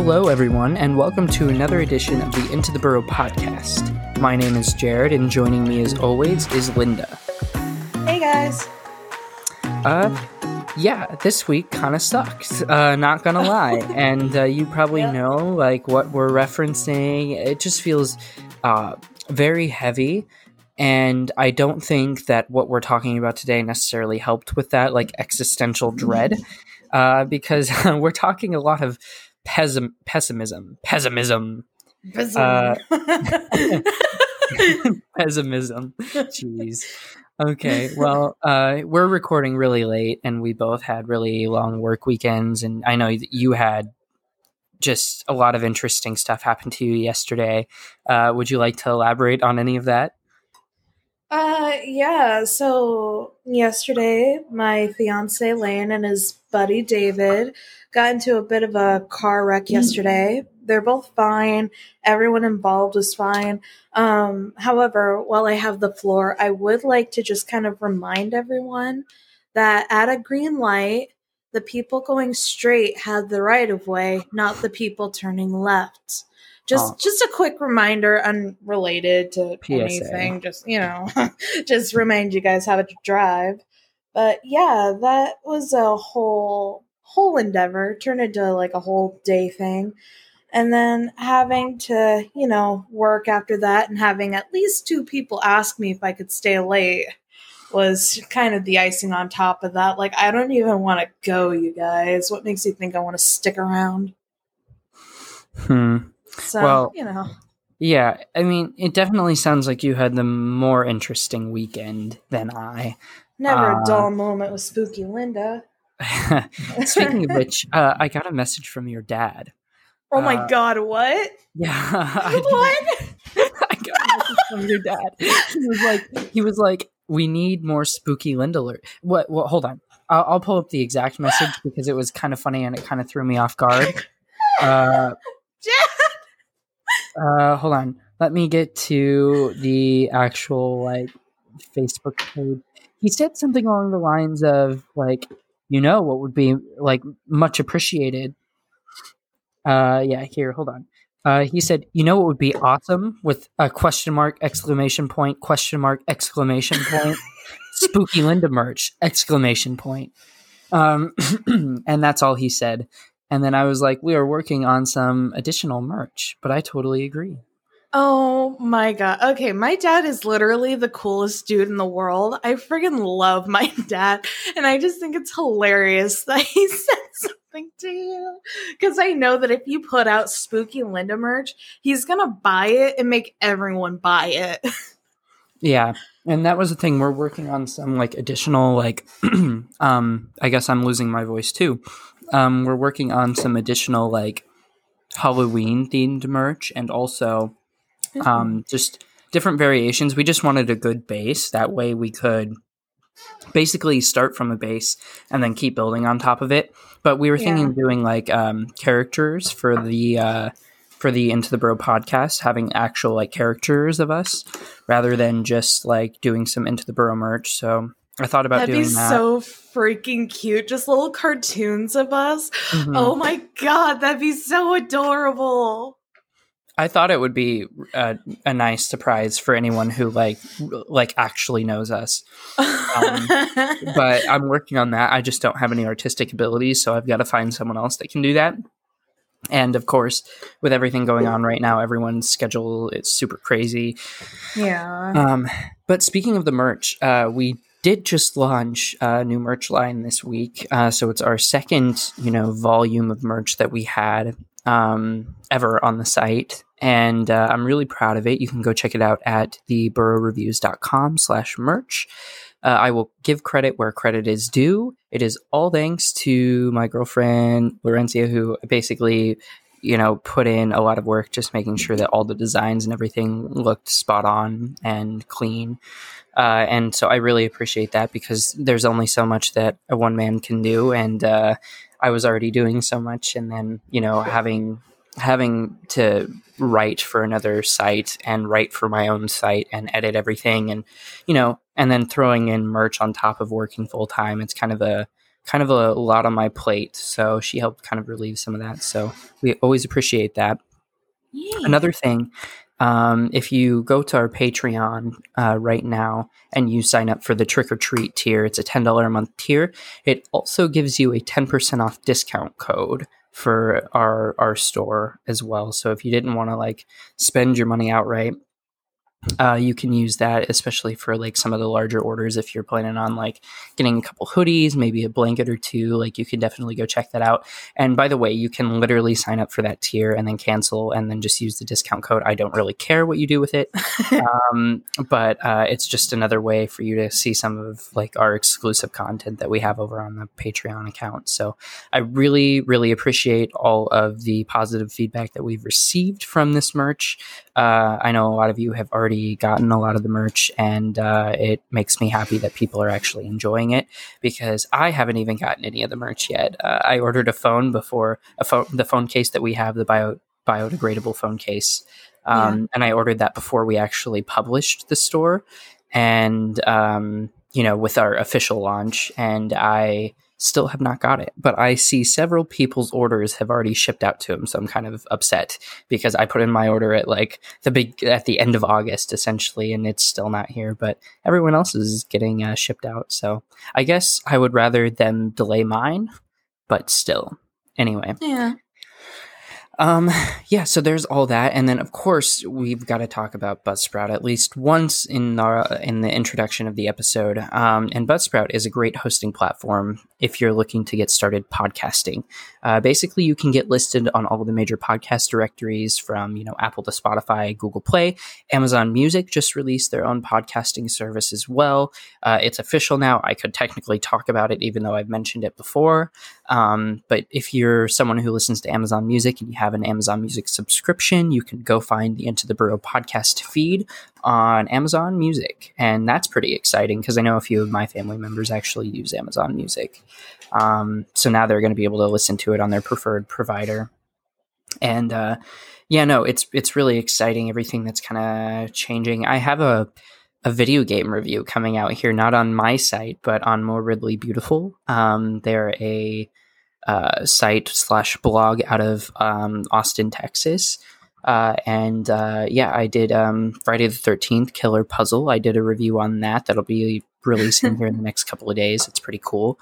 Hello, everyone, and welcome to another edition of the Into the Burrow podcast. My name is Jared, and joining me as always is Linda. Hey, guys. Uh, yeah, this week kind of sucked. Uh, not gonna lie, and uh, you probably Yep. know like what we're referencing. It just feels uh very heavy, and I don't think that what we're talking about today necessarily helped with that, like existential dread, uh, because we're talking a lot of pessim- pessimism, pessimism, Uh, pessimism. Jeez. Okay, well, uh, we're recording really late, and we both had really long work weekends, and I know that you had just a lot of interesting stuff happen to you yesterday. Uh, would you like to elaborate on any of that? uh, yeah. So yesterday, my fiance Lane and his buddy David got into a bit of a car wreck yesterday. They're both fine. Everyone involved is fine. Um, however, while I have the floor, I would like to just kind of remind everyone that at a green light, the people going straight have the right of way, not the people turning left. Just Oh. just a quick reminder, unrelated to PSA. anything. Just you know, just remind you guys how to drive. But yeah, that was a whole whole endeavor. Turned into like a whole day thing. And then having to, you know, work after that and having at least two people ask me if I could stay late was kind of the icing on top of that. Like, I don't even want to go, you guys. What makes you think I want to stick around? Hmm. So, Well- you know. Yeah, I mean, it definitely sounds like you had the more interesting weekend than I. Never Uh, a dull moment with Spooky Linda. Speaking of which, uh, I got a message from your dad. Oh my uh, god, what? Yeah, I, what? I got a message from your dad. He was like, he was like, we need more spooky Linda alert. What? What? Hold on, I'll, I'll pull up the exact message because it was kind of funny and it kind of threw me off guard. Uh, uh, hold on, let me get to the actual like Facebook page. He said something along the lines of like, you know, what would be like much appreciated. Uh, yeah, here, hold on. Uh, he said, "You know what would be awesome with a question mark exclamation point question mark exclamation point spooky Linda merch exclamation point." Um, and that's all he said. And then I was like, "We are working on some additional merch," but I totally agree. Oh my god. Okay, my dad is literally the coolest dude in the world. I friggin' love my dad. And I just think it's hilarious that he said something to you. Because I know that if you put out spooky Linda merch, he's gonna buy it and make everyone buy it. Yeah, and that was the thing. We're working on some like additional like, um, I guess I'm losing my voice too. Um, we're working on some additional like Halloween themed merch and also um, just different variations. We just wanted a good base. That way we could basically start from a base and then keep building on top of it. But we were thinking Yeah. of doing like um, characters for the uh, for the Into the Burrow podcast, having actual like characters of us rather than just like doing some Into the Burrow merch. So I thought about That'd doing be that. so freaking cute. Just little cartoons of us. Mhm. Oh my god, that'd be so adorable. I thought it would be a, a nice surprise for anyone who like like actually knows us. Um, but I'm working on that. I just don't have any artistic abilities, so I've got to find someone else that can do that. And of course, with everything going on right now, everyone's schedule is super crazy. yeah. Um, but speaking of the merch, uh, we did just launch a new merch line this week. Uh, so it's our second, you know, volume of merch that we had um, ever on the site. And uh, I'm really proud of it. You can go check it out at theburrowreviews.com slash merch. Uh, I will give credit where credit is due. It is all thanks to my girlfriend, Laurencia, who basically, you know, put in a lot of work just making sure that all the designs and everything looked spot on and clean. Uh, and so I really appreciate that because there's only so much that a one man can do. And uh, I was already doing so much. And then, you know, having having to write for another site and write for my own site and edit everything and you know and then throwing in merch on top of working full time it's kind of a kind of a lot on my plate. So she helped kind of relieve some of that. So we always appreciate that. Yay. Another thing, um, if you go to our Patreon uh, right now and you sign up for the trick or treat tier, it's a $10 a month tier. It also gives you a 10% off discount code for our our store as well. So if you didn't want to like spend your money outright, uh, you can use that, especially for like some of the larger orders. If you're planning on like getting a couple hoodies, maybe a blanket or two, like you can definitely go check that out. And by the way, you can literally sign up for that tier and then cancel and then just use the discount code. I don't really care what you do with it, um, but uh, it's just another way for you to see some of like our exclusive content that we have over on the Patreon account. So I really, really appreciate all of the positive feedback that we've received from this merch. Uh, I know a lot of you have already gotten a lot of the merch, and uh, it makes me happy that people are actually enjoying it because I haven't even gotten any of the merch yet. Uh, I ordered a phone before a phone, the phone case that we have, the bio biodegradable phone case, um, Yeah. and I ordered that before we actually published the store, and um, you know, with our official launch, and I still have not got it. But I see several people's orders have already shipped out to them, so I'm kind of upset because I put in my order at like the big at the end of August essentially, and it's still not here. But everyone else is getting uh, shipped out, so I guess I would rather them delay mine, but still. Anyway, Yeah. Um, yeah, so there's all that, and then of course we've got to talk about Buzzsprout at least once in the in the introduction of the episode. Um, and Buzzsprout is a great hosting platform if you're looking to get started podcasting. Uh, basically, you can get listed on all the major podcast directories from you know Apple to Spotify, Google Play, Amazon Music just released their own podcasting service as well. Uh, it's official now. I could technically talk about it even though I've mentioned it before. Um, but if you're someone who listens to Amazon Music and you have an Amazon Music subscription, you can go find the Into the Burrow podcast feed on Amazon Music. And that's pretty exciting because I know a few of my family members actually use Amazon Music. Um, so now they're going to be able to listen to it on their preferred provider. And uh, yeah, no, it's it's really exciting. Everything that's kind of changing. I have a a video game review coming out here, not on my site, but on Morbidly Beautiful. Um, they're a uh, site slash blog out of um, Austin, Texas. Uh, and uh, yeah, I did um, Friday the 13th Killer Puzzle. I did a review on that that'll be releasing here in the next couple of days. It's pretty cool.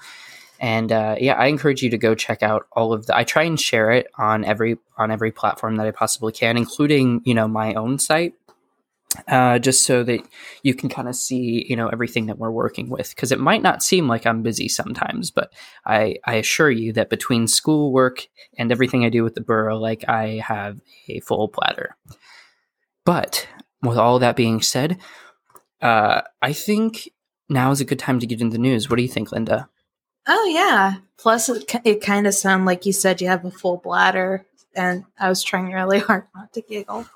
And uh, yeah, I encourage you to go check out all of the. I try and share it on every on every platform that I possibly can, including you know my own site uh, just so that you can kind of see, you know, everything that we're working with. Because it might not seem like I'm busy sometimes, but I, I assure you that between school work and everything I do with the Burrow, like I have a full platter. But with all that being said, uh, I think now is a good time to get into the news. What do you think, Linda? Oh yeah. Plus, it, it kind of sounded like you said you have a full bladder, and I was trying really hard not to giggle.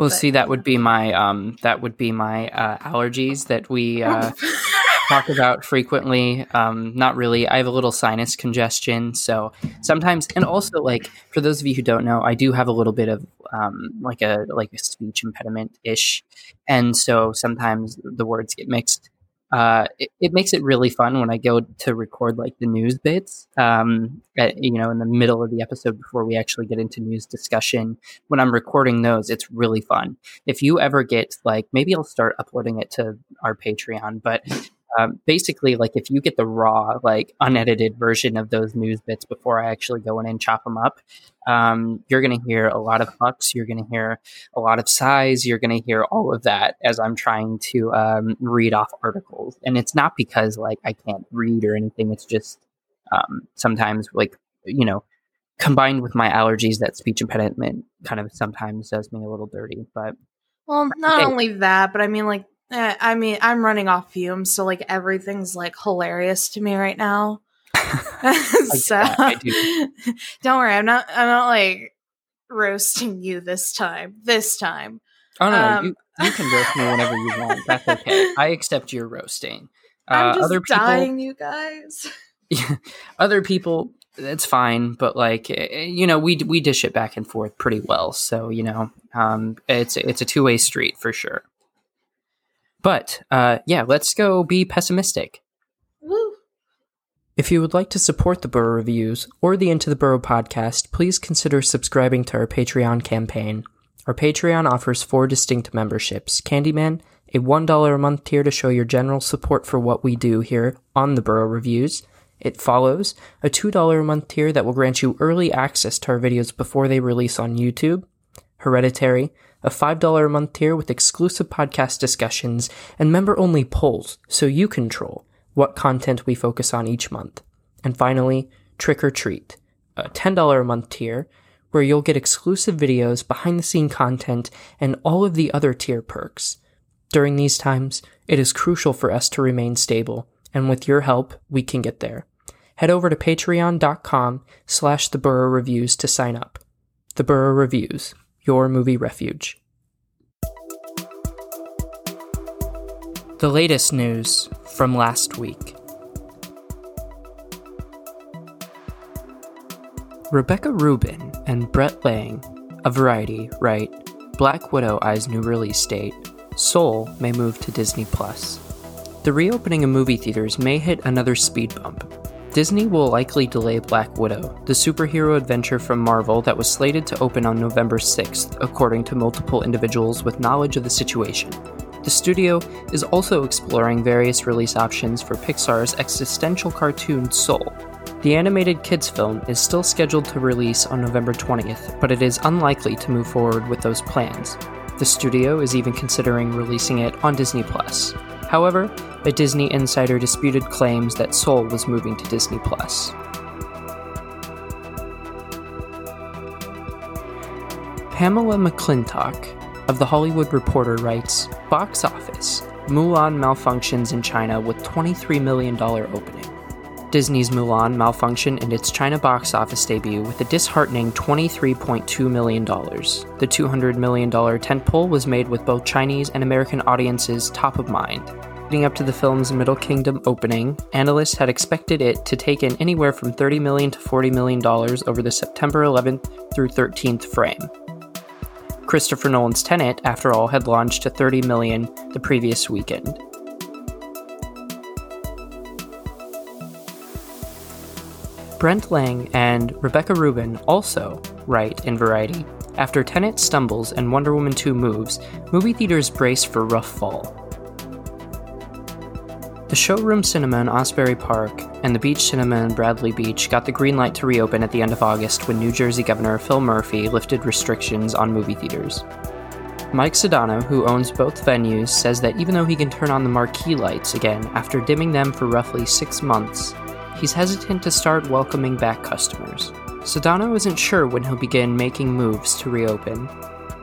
Well, But- see, that would be my um, that would be my uh, allergies that we uh, talk about frequently. Um, not really. I have a little sinus congestion, so sometimes, and also like for those of you who don't know, I do have a little bit of um, like a like a speech impediment ish, and so sometimes the words get mixed. Uh, it, it makes it really fun when I go to record like the news bits, um, at, you know, in the middle of the episode before we actually get into news discussion. When I'm recording those, it's really fun. If you ever get like, maybe I'll start uploading it to our Patreon, but um, basically, like if you get the raw, like unedited version of those news bits before I actually go in and chop them up, um, you're going to hear a lot of hucks. You're going to hear a lot of sighs. You're going to hear all of that as I'm trying to um, read off articles. And it's not because like I can't read or anything. It's just um, sometimes like you know, combined with my allergies, that speech impediment kind of sometimes does me a little dirty. But Well, not Hey. only that, but I mean, like, I mean, I'm running off fumes, so like everything's like hilarious to me right now. so do. don't worry, I'm not. I'm not like roasting you this time. This time, oh no, Um, you, you can roast me whenever you want. That's okay. I accept your roasting. I'm Uh, just other people, dying, you guys. other people it's fine but like eh, you know we we dish it back and forth pretty well so you know um it's it's a two-way street for sure but uh yeah let's go be pessimistic Woo. If you would like to support the Burrow Reviews or the Into the Burrow podcast, please consider subscribing to our Patreon campaign. Our Patreon offers four distinct memberships Candyman, a $1 a month tier to show your general support for what we do here on the Burrow Reviews. It follows a $2 a month tier that will grant you early access to our videos before they release on YouTube. Hereditary, a $5 a month tier with exclusive podcast discussions and member only polls so you control what content we focus on each month. And finally, Trick or Treat, a $10 a month tier where you'll get exclusive videos, behind the scene content, and all of the other tier perks. During these times, it is crucial for us to remain stable, and with your help, we can get there. Head over to patreon.com slash the Burrow Reviews to sign up. The Burrow Reviews, your movie refuge. The latest news from last week. Rebecca Rubin and Brent Lang of Variety write Black Widow eyes new release date. Soul may move to Disney Plus. The reopening of movie theaters may hit another speed bump. Disney will likely delay Black Widow, the superhero adventure from Marvel that was slated to open on November 6th, according to multiple individuals with knowledge of the situation. The studio is also exploring various release options for Pixar's existential cartoon Soul. The animated kids film is still scheduled to release on November 20th, but it is unlikely to move forward with those plans. The studio is even considering releasing it on Disney Plus. However, a Disney insider disputed claims that Soul was moving to Disney Plus. Pamela McClintock of The Hollywood Reporter writes Box office Mulan malfunctions in China with $23 million opening. Disney's Mulan malfunctioned in its China box office debut with a disheartening $23.2 million. The $200 million tentpole was made with both Chinese and American audiences top of mind. Leading up to the film's Middle Kingdom opening, analysts had expected it to take in anywhere from 30 million to $40 million over the September 11th through 13th frame. Christopher Nolan's Tenet, after all, had launched to 30 million the previous weekend. Brent Lang and Rebecca Rubin also write in Variety. After Tenet stumbles and Wonder Woman 2 moves, movie theaters brace for rough fall. The Showroom Cinema in Asbury Park and the Beach Cinema in Bradley Beach got the green light to reopen at the end of August when New Jersey Governor Phil Murphy lifted restrictions on movie theaters. Mike Sedano, who owns both venues, says that even though he can turn on the marquee lights again after dimming them for roughly six months, he's hesitant to start welcoming back customers. Sedano isn't sure when he'll begin making moves to reopen.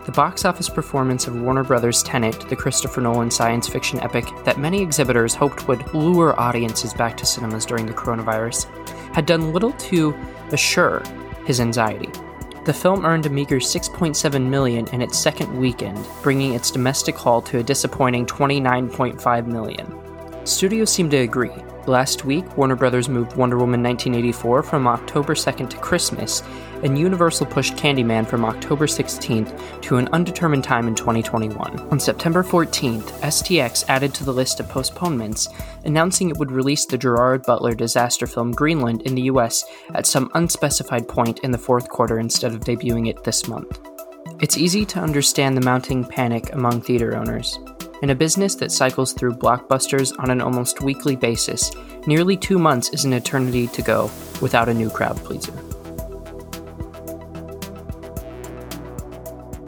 The box office performance of Warner Brothers' Tenet, the Christopher Nolan science fiction epic that many exhibitors hoped would lure audiences back to cinemas during the coronavirus, had done little to assure his anxiety. The film earned a meager 6.7 million in its second weekend, bringing its domestic haul to a disappointing 29.5 million. Studios seem to agree, Last week, Warner Brothers moved Wonder Woman 1984 from October 2nd to Christmas, and Universal pushed Candyman from October 16th to an undetermined time in 2021. On September 14th, STX added to the list of postponements, announcing it would release the Gerard Butler disaster film Greenland in the US at some unspecified point in the fourth quarter instead of debuting it this month. It's easy to understand the mounting panic among theater owners. In a business that cycles through blockbusters on an almost weekly basis, nearly two months is an eternity to go without a new crowd pleaser.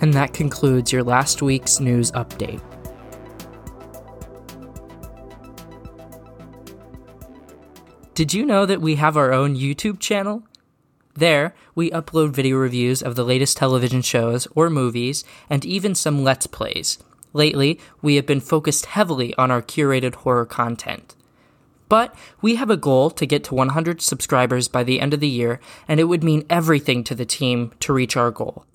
And that concludes your last week's news update. Did you know that we have our own YouTube channel? There, we upload video reviews of the latest television shows or movies, and even some Let's Plays. Lately, we have been focused heavily on our curated horror content. But we have a goal to get to 100 subscribers by the end of the year, and it would mean everything to the team to reach our goal.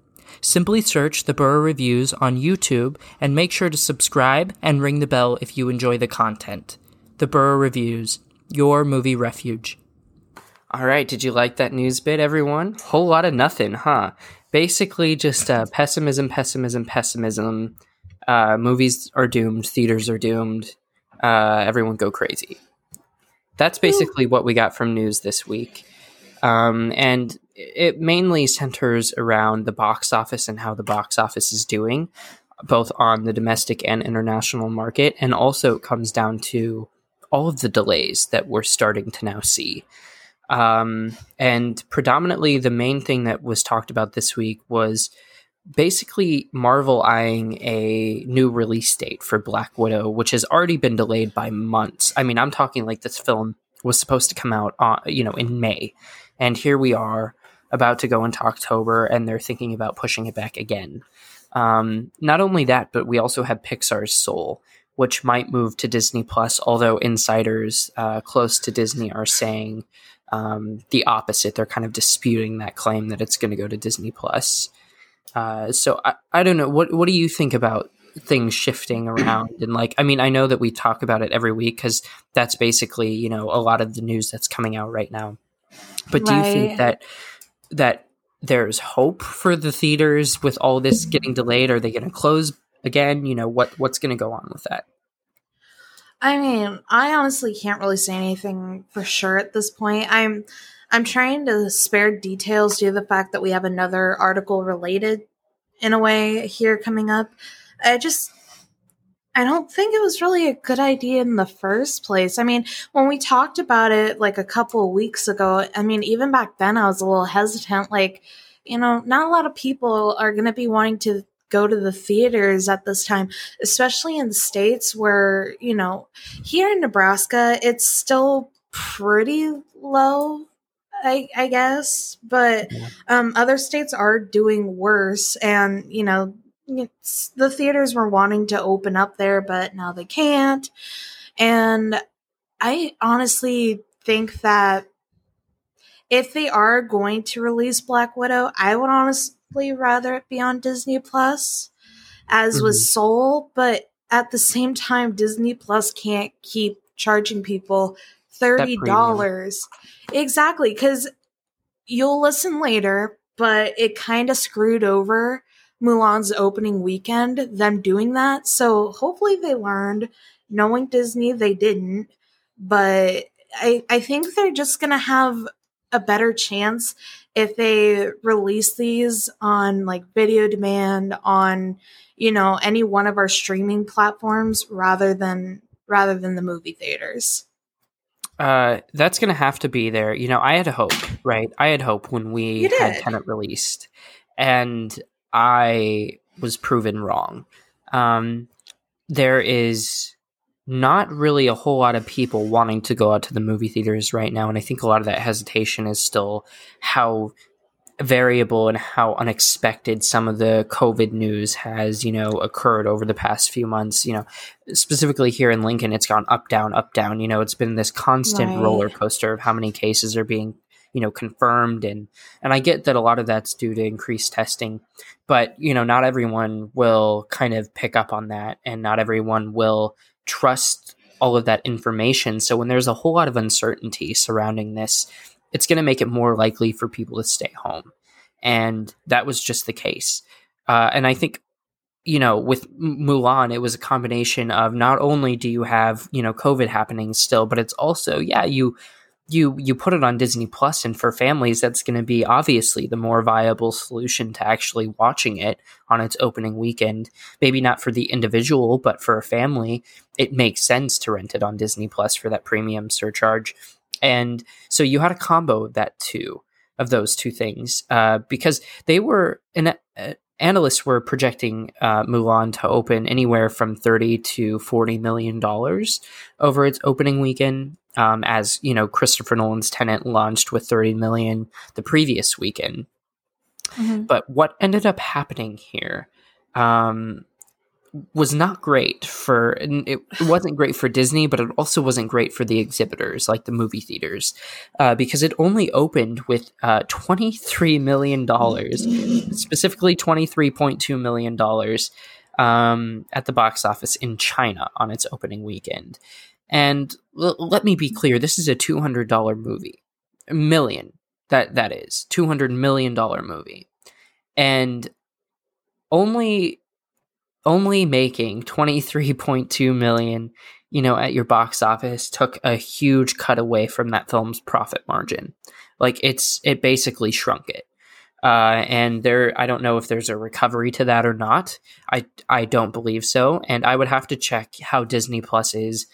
Simply search the Burrow Reviews on YouTube and make sure to subscribe and ring the bell if you enjoy the content. The Burrow Reviews, your movie refuge. All right, did you like that news bit, everyone? Whole lot of nothing, huh? Basically, just uh, pessimism, pessimism, pessimism uh, movies are doomed, theaters are doomed, uh, everyone go crazy. that's basically what we got from news this week. Um, and it mainly centers around the box office and how the box office is doing, both on the domestic and international market. And also, it comes down to all of the delays that we're starting to now see. Um, and predominantly, the main thing that was talked about this week was basically Marvel eyeing a new release date for Black Widow, which has already been delayed by months. I mean, I'm talking like this film was supposed to come out, on, you know, in May, and here we are about to go into October, and they're thinking about pushing it back again. Um, not only that, but we also have Pixar's Soul, which might move to Disney Plus. Although insiders uh, close to Disney are saying um, the opposite. They're kind of disputing that claim that it's going to go to Disney Plus. Uh, so I, I don't know. What what do you think about things shifting around? And like, I mean, I know that we talk about it every week because that's basically you know a lot of the news that's coming out right now. But do you think that that there's hope for the theaters with all this getting delayed? Are they going to close again? You know what what's going to go on with that? I mean, I honestly can't really say anything for sure at this point. I'm I'm trying to spare details due to the fact that we have another article related in a way here coming up. I just I don't think it was really a good idea in the first place. I mean, when we talked about it like a couple of weeks ago, I mean, even back then I was a little hesitant like, you know, not a lot of people are going to be wanting to go to the theaters at this time, especially in the states where, you know, here in Nebraska, it's still pretty low I, I guess, but um, other states are doing worse, and you know, the theaters were wanting to open up there, but now they can't. And I honestly think that if they are going to release Black Widow, I would honestly rather it be on Disney Plus, as mm-hmm. was Soul. But at the same time, Disney Plus can't keep charging people thirty dollars Exactly, because you'll listen later, but it kind of screwed over Mulan's opening weekend, them doing that. So hopefully they learned. Knowing Disney, they didn't. But I, I think they're just going to have a better chance if they release these on like video demand on you know any one of our streaming platforms rather than rather than the movie theaters uh, that's going to have to be there. You know, I had hope, right? I had hope when we had Tenet released, and I was proven wrong. Um, there is not really a whole lot of people wanting to go out to the movie theaters right now, and I think a lot of that hesitation is still how variable and how unexpected some of the COVID news has, you know, occurred over the past few months. You know, specifically here in Lincoln, it's gone up, down, up, down. You know, it's been this constant right. roller coaster of how many cases are being, you know, confirmed, and and I get that a lot of that's due to increased testing, but you know, not everyone will kind of pick up on that, and not everyone will trust all of that information. So when there's a whole lot of uncertainty surrounding this it's going to make it more likely for people to stay home. And that was just the case. Uh, and I think, you know, with Mulan, it was a combination of not only do you have, you know, COVID happening still, but it's also, yeah, you you you put it on Disney Plus and for families that's going to be obviously the more viable solution to actually watching it on its opening weekend maybe not for the individual but for a family it makes sense to rent it on Disney Plus for that premium surcharge and so you had a combo of that two of those two things uh, because they were an uh, analysts were projecting uh, Mulan to open anywhere from 30 to 40 million dollars over its opening weekend um, as you know Christopher Nolan's Tenet launched with 30 million the previous weekend mm-hmm. but what ended up happening here um, was not great for it wasn't great for Disney, but it also wasn't great for the exhibitors, like the movie theaters, uh, because it only opened with uh, twenty three million dollars, specifically twenty three point two million dollars um, at the box office in China on its opening weekend. And l- let me be clear: this is a two hundred dollar movie, a million that that is two hundred million dollar movie, and only only making 23.2 million you know, at your box office took a huge cut away from that film's profit margin. Like it's it basically shrunk it. Uh, and there, I don't know if there's a recovery to that or not. I I don't believe so, and I would have to check how Disney Plus is,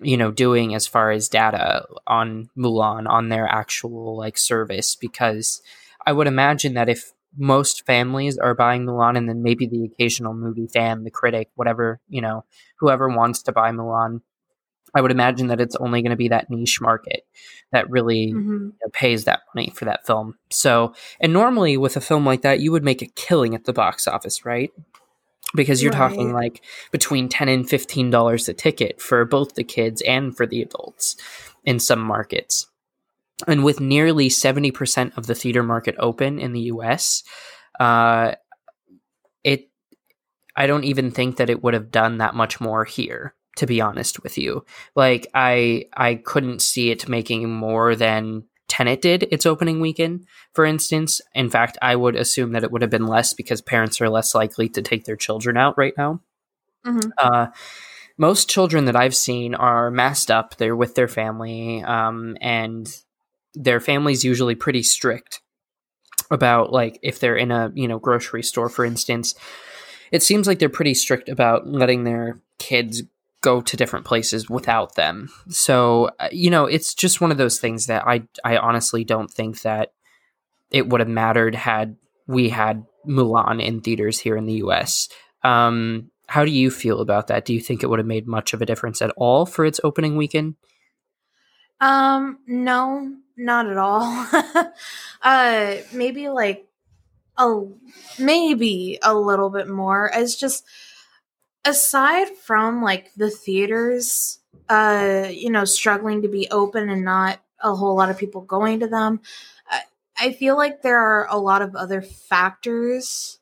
you know, doing as far as data on Mulan on their actual like service because I would imagine that if most families are buying Mulan, and then maybe the occasional movie fan, the critic, whatever you know, whoever wants to buy Mulan I would imagine that it's only going to be that niche market that really mm-hmm. you know, pays that money for that film. So, and normally with a film like that, you would make a killing at the box office, right? Because you're right. talking like between ten and fifteen dollars a ticket for both the kids and for the adults in some markets. And with nearly seventy percent of the theater market open in the U.S., uh, it I don't even think that it would have done that much more here to be honest with you. Like I I couldn't see it making more than Tenet did its opening weekend, for instance. In fact, I would assume that it would have been less because parents are less likely to take their children out right now. Mm-hmm. Uh, most children that I've seen are masked up. They're with their family, um, and their family's usually pretty strict about like if they're in a you know grocery store, for instance. It seems like they're pretty strict about letting their kids go to different places without them. So, uh, you know, it's just one of those things that I I honestly don't think that it would have mattered had we had Mulan in theaters here in the US. Um, how do you feel about that? Do you think it would have made much of a difference at all for its opening weekend? Um, no, not at all. uh, maybe like a maybe a little bit more. It's just aside from like the theaters uh you know struggling to be open and not a whole lot of people going to them I, I feel like there are a lot of other factors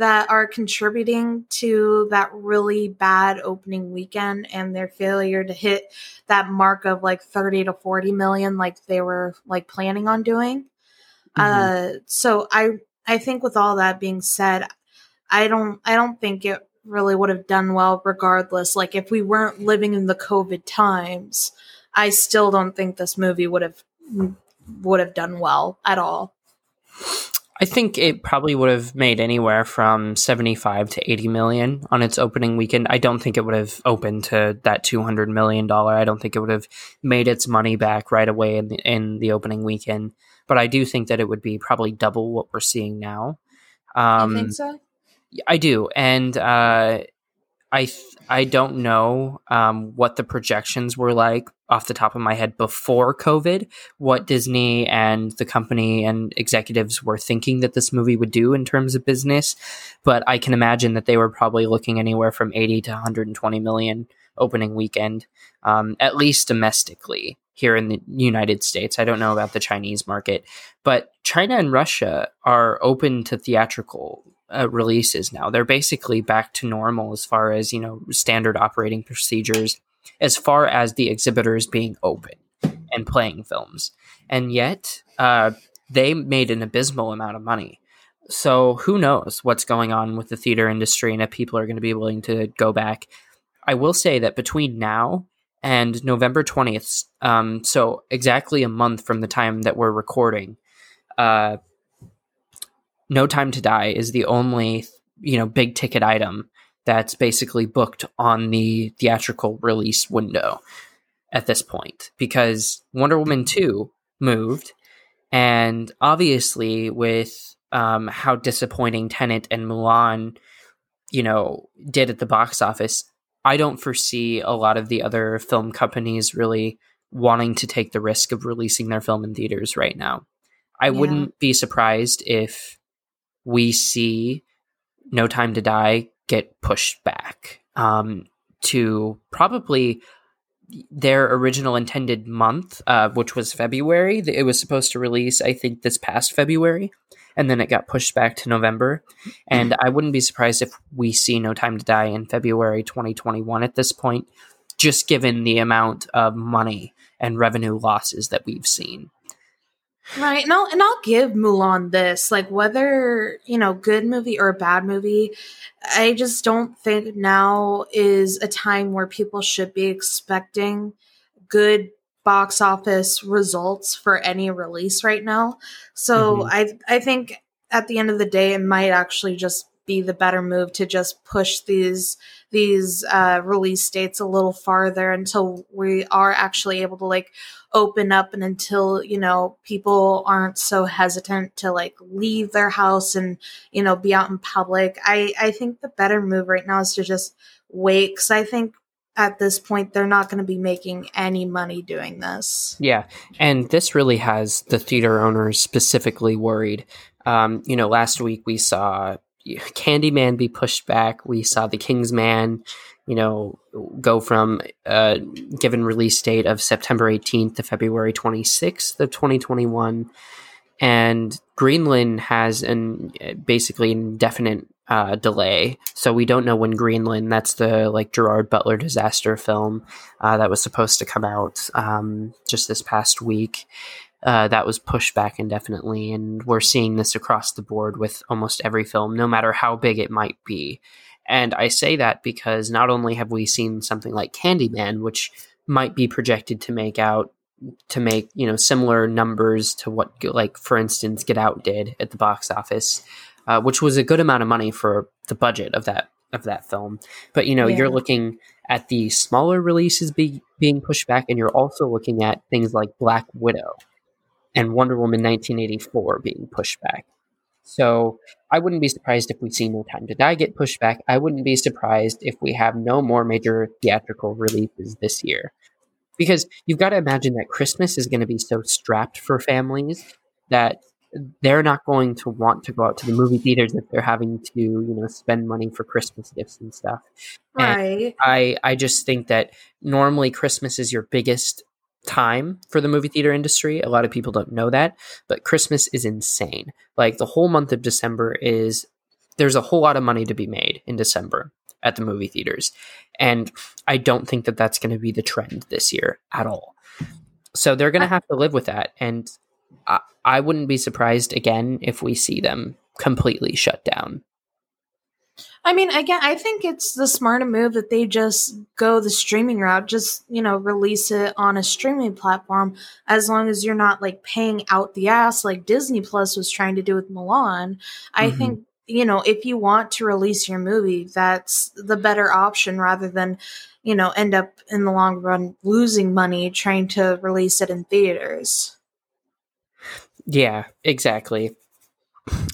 that are contributing to that really bad opening weekend and their failure to hit that mark of like 30 to 40 million like they were like planning on doing mm-hmm. uh so i i think with all that being said i don't i don't think it really would have done well regardless. Like if we weren't living in the COVID times, I still don't think this movie would have would have done well at all. I think it probably would have made anywhere from 75 to 80 million on its opening weekend. I don't think it would have opened to that 200 million dollar. I don't think it would have made its money back right away in the, in the opening weekend, but I do think that it would be probably double what we're seeing now. Um, you think so? I do, and uh, I th- I don't know um, what the projections were like off the top of my head before COVID. What Disney and the company and executives were thinking that this movie would do in terms of business, but I can imagine that they were probably looking anywhere from eighty to one hundred and twenty million opening weekend, um, at least domestically here in the United States. I don't know about the Chinese market, but China and Russia are open to theatrical uh, releases now. They're basically back to normal as far as, you know, standard operating procedures, as far as the exhibitors being open and playing films. And yet, uh, they made an abysmal amount of money. So who knows what's going on with the theater industry and if people are going to be willing to go back. I will say that between now and November 20th, um, so exactly a month from the time that we're recording, uh, no Time to Die is the only, you know, big ticket item that's basically booked on the theatrical release window at this point because Wonder Woman 2 moved. And obviously, with um, how disappointing Tenet and Mulan, you know, did at the box office, I don't foresee a lot of the other film companies really wanting to take the risk of releasing their film in theaters right now. I yeah. wouldn't be surprised if we see No Time to Die get pushed back um, to probably their original intended month, uh, which was February. It was supposed to release, I think, this past February, and then it got pushed back to November. And I wouldn't be surprised if we see No Time to Die in February 2021 at this point, just given the amount of money and revenue losses that we've seen. Right. And I'll, and I'll give Mulan this. Like, whether, you know, good movie or a bad movie, I just don't think now is a time where people should be expecting good box office results for any release right now. So mm-hmm. I I think at the end of the day, it might actually just be the better move to just push these these uh, release dates a little farther until we are actually able to like open up and until you know people aren't so hesitant to like leave their house and you know be out in public. I i think the better move right now is to just wait because i think at this point they're not going to be making any money doing this. Yeah and this really has the theater owners specifically worried. Um, you know last week we saw Candyman be pushed back. We saw The King's Man, you know, go from a given release date of September 18th to February 26th of 2021. And Greenland has an basically indefinite uh, delay, so we don't know when Greenland. That's the like Gerard Butler disaster film uh, that was supposed to come out um, just this past week uh, that was pushed back indefinitely. And we're seeing this across the board with almost every film, no matter how big it might be. And I say that because not only have we seen something like Candyman, which might be projected to make out to make you know similar numbers to what like for instance Get Out did at the box office, uh, which was a good amount of money for the budget of that of that film. But you know yeah. you're looking at the smaller releases be, being pushed back, and you're also looking at things like Black Widow, and Wonder Woman 1984 being pushed back. So I wouldn't be surprised if we see No Time to Die get pushed back. I wouldn't be surprised if we have no more major theatrical releases this year. Because you've got to imagine that Christmas is going to be so strapped for families that they're not going to want to go out to the movie theaters if they're having to, you know, spend money for Christmas gifts and stuff. Right. And I I just think that normally Christmas is your biggest time for the movie theater industry. A lot of people don't know that, but Christmas is insane. Like the whole month of December is there's a whole lot of money to be made in December at the movie theaters. And I don't think that that's going to be the trend this year at all. So they're going to have to live with that. And I, I wouldn't be surprised again if we see them completely shut down. I mean, again, I think it's the smarter move that they just go the streaming route, just, you know, release it on a streaming platform as long as you're not like paying out the ass like Disney Plus was trying to do with Mulan. I mm-hmm. think, you know, if you want to release your movie, that's the better option rather than, you know, end up in the long run losing money trying to release it in theaters. Yeah, exactly.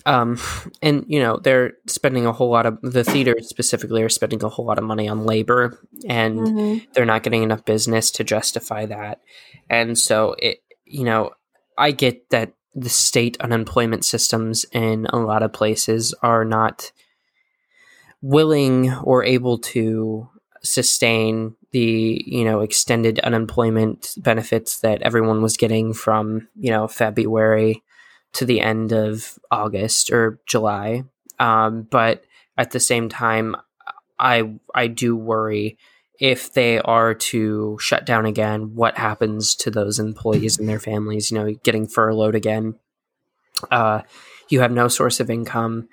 Um, and you know they're spending a whole lot of the theaters specifically are spending a whole lot of money on labor, and mm-hmm. they're not getting enough business to justify that. And so it, you know, I get that the state unemployment systems in a lot of places are not willing or able to sustain the you know extended unemployment benefits that everyone was getting from you know February to the end of August or July. Um, but at the same time, I I do worry if they are to shut down again, what happens to those employees and their families? You know, getting furloughed again. Uh, you have no source of income.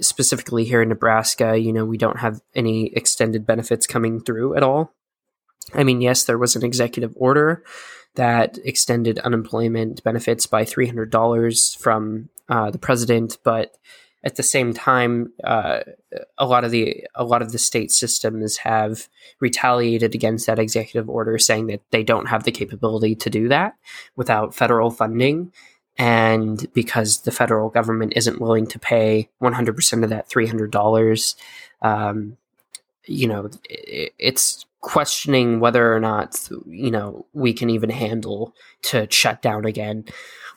Specifically here in Nebraska, you know, we don't have any extended benefits coming through at all. I mean, yes, there was an executive order that extended unemployment benefits by $300 from uh, the president, but at the same time, uh, a lot of the a lot of the state systems have retaliated against that executive order, saying that they don't have the capability to do that without federal funding, and because the federal government isn't willing to pay 100% of that $300, um, you know, it, it's questioning whether or not you know we can even handle to shut down again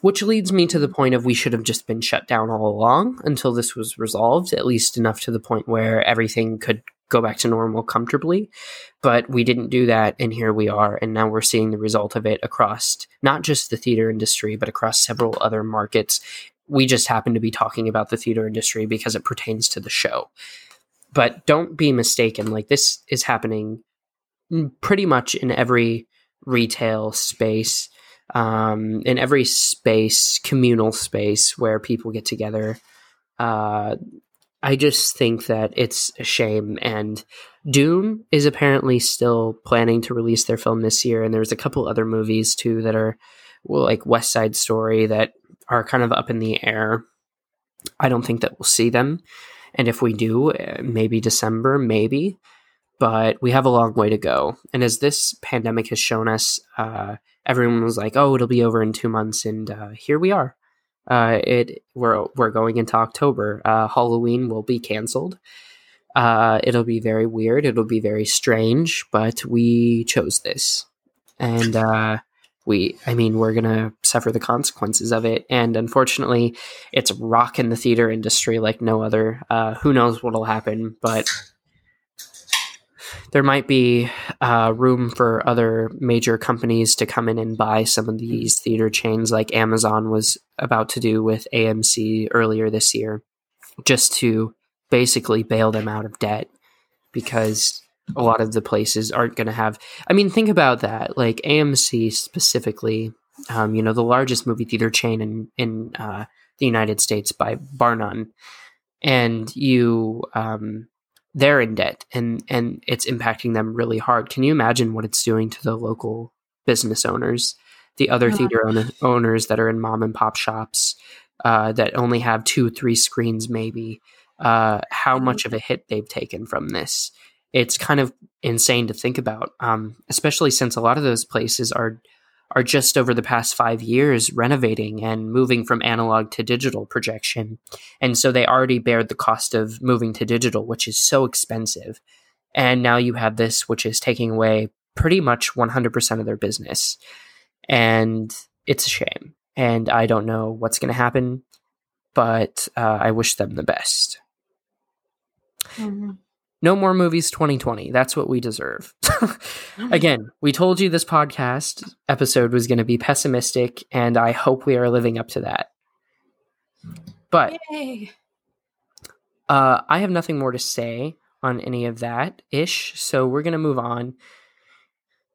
which leads me to the point of we should have just been shut down all along until this was resolved at least enough to the point where everything could go back to normal comfortably. But we didn't do that and here we are and now we're seeing the result of it across not just the theater industry but across several other markets. We just happen to be talking about the theater industry because it pertains to the show. But don't be mistaken like this is happening pretty much in every retail space. um, in every space, communal space where people get together. Uh, I just think that it's a shame. And Dune is apparently still planning to release their film this year, and there's a couple other movies too that are well, like West Side Story that are kind of up in the air. I don't think that we'll see them, and if we do, uh, maybe December, maybe. But we have a long way to go, and as this pandemic has shown us, uh, everyone was like, "Oh, it'll be over in two months," and uh, here we are. Uh, it we're we're going into October. Uh, Halloween will be canceled. Uh, it'll be very weird. It'll be very strange, but we chose this, and uh, we. I mean, we're gonna suffer the consequences of it. And unfortunately, it's rocking the theater industry like no other. Who knows what'll happen? But there might be uh, room for other major companies to come in and buy some of these theater chains, like Amazon was about to do with AMC earlier this year, just to basically bail them out of debt because a lot of the places aren't going to have. I mean, think about that. Like AMC specifically, um, you know, the largest movie theater chain in in uh, the United States by bar none, and you. Um, they're in debt and and it's impacting them really hard. Can you imagine what it's doing to the local business owners, the other Yeah. theater owner, owners that are in mom and pop shops uh, that only have two, three screens, maybe? Uh, how Mhm. much of a hit they've taken from this? It's kind of insane to think about, um, especially since a lot of those places are are just over the past five years renovating and moving from analog to digital projection. And so they already bared the cost of moving to digital, which is so expensive. And now you have this, which is taking away pretty much 100% of their business. And it's a shame. And I don't know what's going to happen, but uh, I wish them the best. Mhm. No more movies 2020. That's what we deserve. Again, we told you this podcast episode was going to be pessimistic, and I hope we are living up to that. But uh, I have nothing more to say on any of that ish. So we're going to move on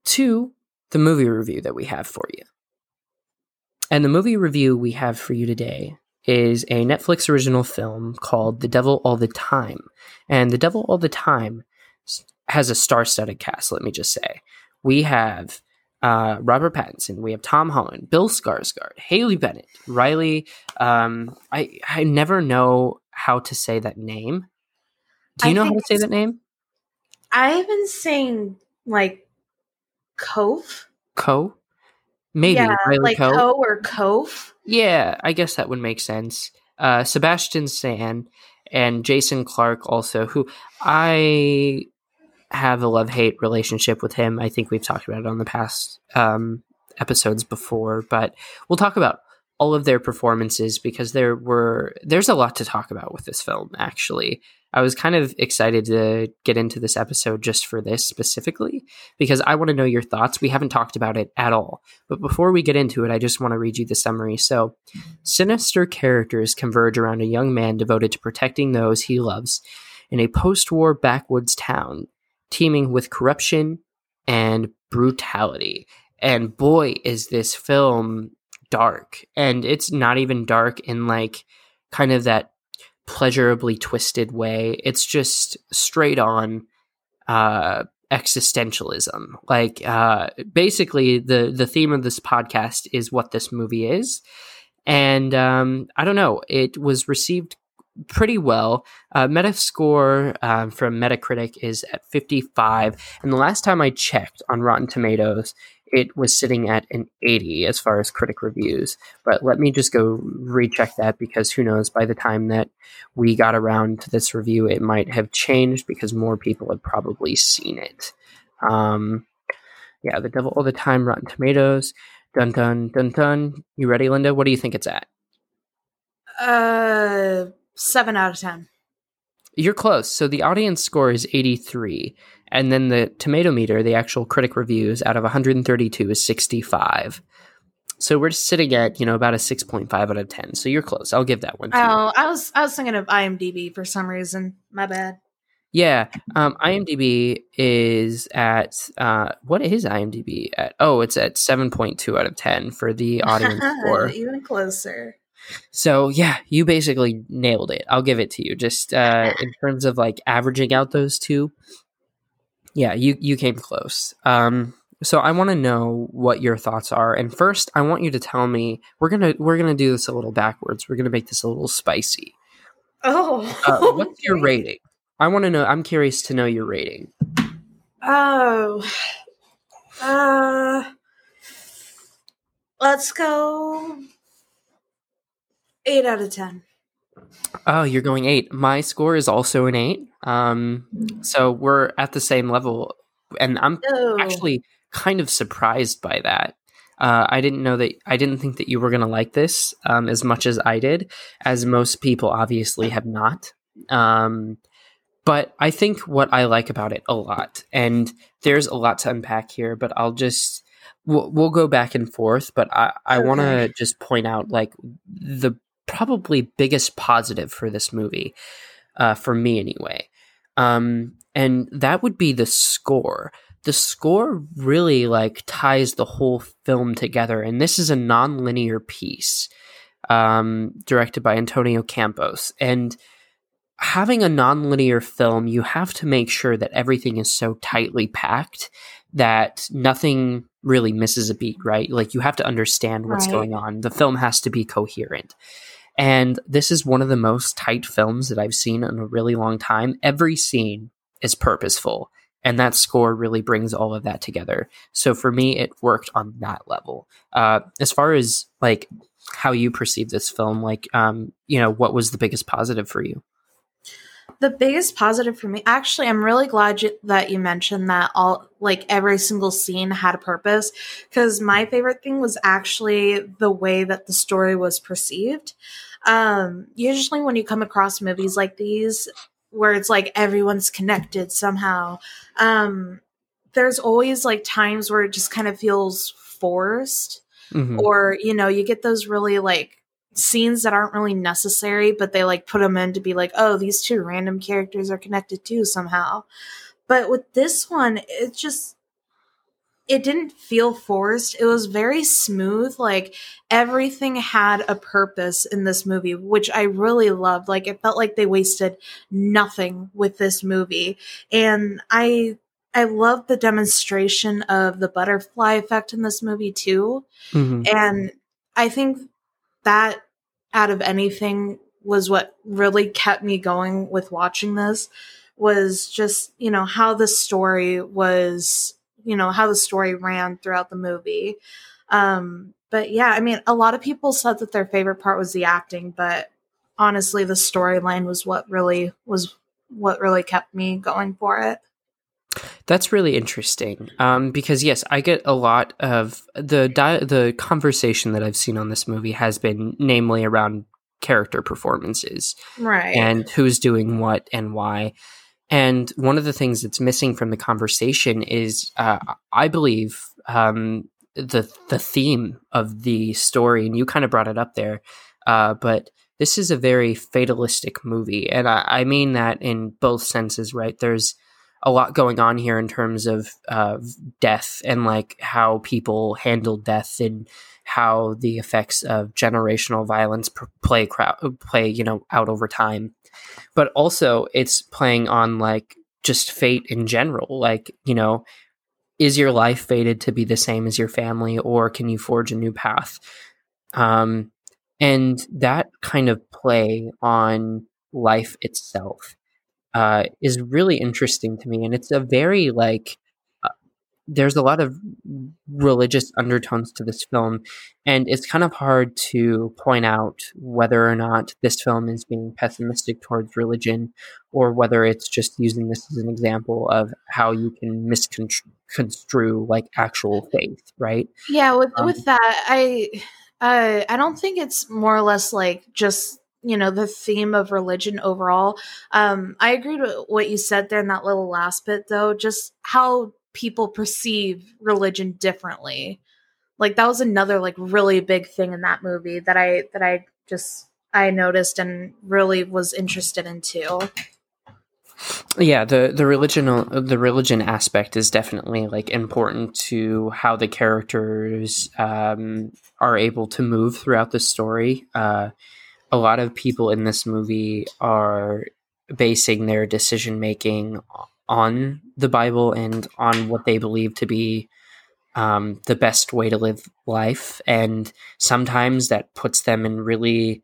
to the movie review that we have for you. And the movie review we have for you today is a Netflix original film called The Devil All the Time. And The Devil All the Time has a star studded cast, let me just say. We have uh, Robert Pattinson, we have Tom Holland, Bill Skarsgård, Haley Bennett, Riley. Um, I, I never know how to say that name. Do you I know how to say that name? I've been saying like Cove. Co? Maybe. yeah, Riley like Coe? Co or Cove. Yeah, I guess that would make sense. Uh, Sebastian Stan and Jason Clarke also, who I have a love hate relationship with him. I think we've talked about it on the past um, episodes before, but we'll talk about all of their performances because there were there's a lot to talk about with this film. Actually, I was kind of excited to get into this episode just for this specifically because I want to know your thoughts. We haven't talked about it at all. But before we get into it, I just want to read you the summary. So, sinister characters converge around a young man devoted to protecting those he loves in a post war backwoods town teeming with corruption and brutality. And boy, is this film dark. And it's not even dark in like kind of that pleasurably twisted way. It's just straight on uh existentialism like uh basically the the theme of this podcast is what this movie is and um i don't know it was received pretty well uh metascore um, from metacritic is at 55 and the last time i checked on rotten tomatoes it was sitting at an 80 as far as critic reviews but let me just go recheck that because who knows by the time that we got around to this review, it might have changed because more people had probably seen it. Um, yeah, The Devil All the Time, Rotten Tomatoes. Dun dun dun dun. You ready, Linda? What do you think it's at? Uh, seven out of ten. You're close. So the audience score is 83, and then the tomato meter, the actual critic reviews, out of 132 is 65. So we're sitting at you know about a 6.5 out of 10. So you're close. I'll give that one to you. Oh, I was I was thinking of IMDb for some reason. My bad. Yeah, um, IMDb is at uh, what is IMDb at? Oh, it's at seven point two out of ten for the audience score. Even closer. So yeah, you basically nailed it. I'll give it to you. Just uh, in terms of like averaging out those two, yeah, you you came close. Um, so I want to know what your thoughts are. And first, I want you to tell me we're gonna we're gonna do this a little backwards. We're gonna make this a little spicy. Oh, Uh, what's your rating? I want to know. I'm curious to know your rating. Oh, uh, let's go eight out of ten. Oh, you're going eight. My score is also an eight. Um, so we're at the same level, and I'm Oh, actually kind of surprised by that. Uh, I didn't know that. I didn't think that you were going to like this um, as much as I did, as most people obviously have not. Um, but I think what I like about it a lot, and there's a lot to unpack here, but I'll just we'll, we'll go back and forth. But I, I want to just point out like the probably biggest positive for this movie, uh, for me anyway, um, and that would be the score. The score really like ties the whole film together and this is a non-linear piece um, directed by antonio campos. And having a non-linear film you have to make sure that everything is so tightly packed that nothing really misses a beat right? Like you have to understand what's Right. going on. The film has to be coherent and this is one of the most tight films that i've seen in a really long time. Every scene is purposeful and that score really brings all of that together. So for me it worked on that level. Uh, as far as like how you perceive this film like um, you know what was the biggest positive for you The biggest positive for me, actually, I'm really glad you, that you mentioned that all, like, every single scene had a purpose. Because my favorite thing was actually the way that the story was perceived. Um, usually, when you come across movies like these, where it's like everyone's connected somehow, um, there's always like times where it just kind of feels forced Mhm. or you know you get those really like scenes that aren't really necessary but they like put them in to be like oh these two random characters are connected too somehow. But with this one it just it didn't feel forced. It was very smooth like everything had a purpose in this movie which i really loved. Like it felt like they wasted nothing with this movie. And i i love the demonstration of the butterfly effect in this movie too. Mhm. and I think that out of anything was what really kept me going with watching this was just, you know, how the story was, you know, how the story ran throughout the movie. Um, but yeah, I mean, a lot of people said that their favorite part was the acting, but honestly, the storyline was what really was what really kept me going for it. That's really interesting um, because yes, I get a lot of the di- the conversation that I've seen on this movie has been namely around character performances Right. and who's doing what and why. And one of the things that's missing from the conversation is, uh, I believe, um, the the theme of the story, and you kind of brought it up there, uh, but this is a very fatalistic movie, and I, I mean that in both senses. Right? There's a lot going on here in terms of uh, death and like how people handle death and how the effects of generational violence play play you know out over time. But also it's playing on like just fate in general like you know is your life fated to be the same as your family or can you forge a new path? Um and that kind of play on life itself uh is really interesting to me and it's a very like uh, there's a lot of religious undertones to this film and it's kind of hard to point out whether or not this film is being pessimistic towards religion or whether it's just using this as an example of how you can misconstrue like actual faith right? Yeah, with Um, with that, I uh, I don't think it's more or less like just you know the theme of religion overall. Um, I agreed with what you said there in that little last bit, though. Just how people perceive religion differently. Like that was another like really big thing in that movie that I that I just I noticed and really was interested in too. yeah the the religion the religion aspect is definitely like important to how the characters um, are able to move throughout the story uh, a lot of people in this movie are basing their decision making on the bible and on what they believe to be um, the best way to live life. And sometimes that puts them in really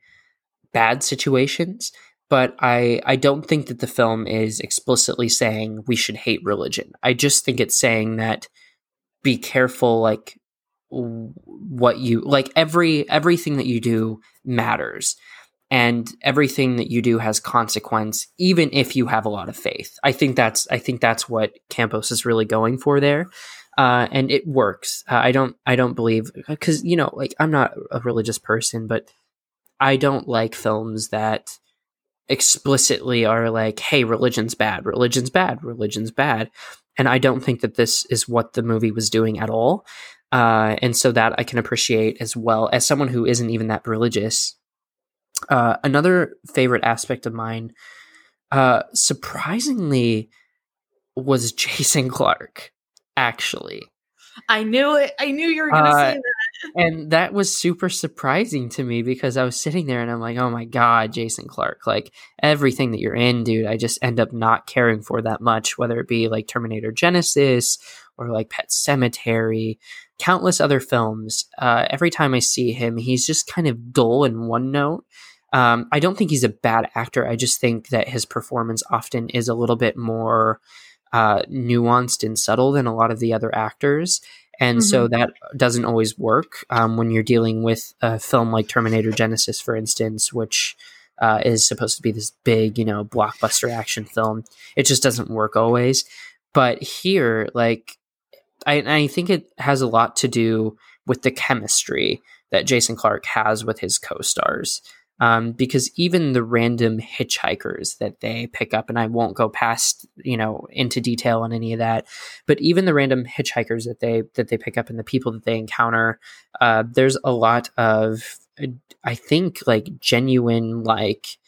bad situations. But I I don't think that the film is explicitly saying we should hate religion. I just think it's saying that be careful like what you like every everything that you do matters and everything that you do has consequence even if you have a lot of faith. I think that's I think that's what Campos is really going for there. Uh, and it works. Uh, I don't I don't believe cuz you know like I'm not a religious person but I don't like films that explicitly are like, hey, religion's bad, religion's bad, religion's bad. And I don't think that this is what the movie was doing at all. Uh, and so that I can appreciate as well as someone who isn't even that religious. Uh, another favorite aspect of mine, uh, surprisingly, was Jason Clarke. actually. I knew it. I knew you were going to say uh, that and that was super surprising to me because I was sitting there and I'm like, oh my God, Jason Clarke. Like everything that you're in, dude, I just end up not caring for that much, whether it be like Terminator Genisys or like Pet Sematary, countless other films. Uh, every time I see him, he's just kind of dull in one note. Um, I don't think he's a bad actor. I just think that his performance often is a little bit more uh, nuanced and subtle than a lot of the other actors. And mm-hmm. so that doesn't always work um, when you're dealing with a film like Terminator Genisys, for instance, which uh, is supposed to be this big, you know, blockbuster action film. It just doesn't work always. But here, like, I, I think it has a lot to do with the chemistry that Jason Clarke has with his co stars um, because even the random hitchhikers that they pick up, and I won't go past you know into detail on any of that, but even the random hitchhikers that they that they pick up and the people that they encounter, uh, there's a lot of I think like genuine like.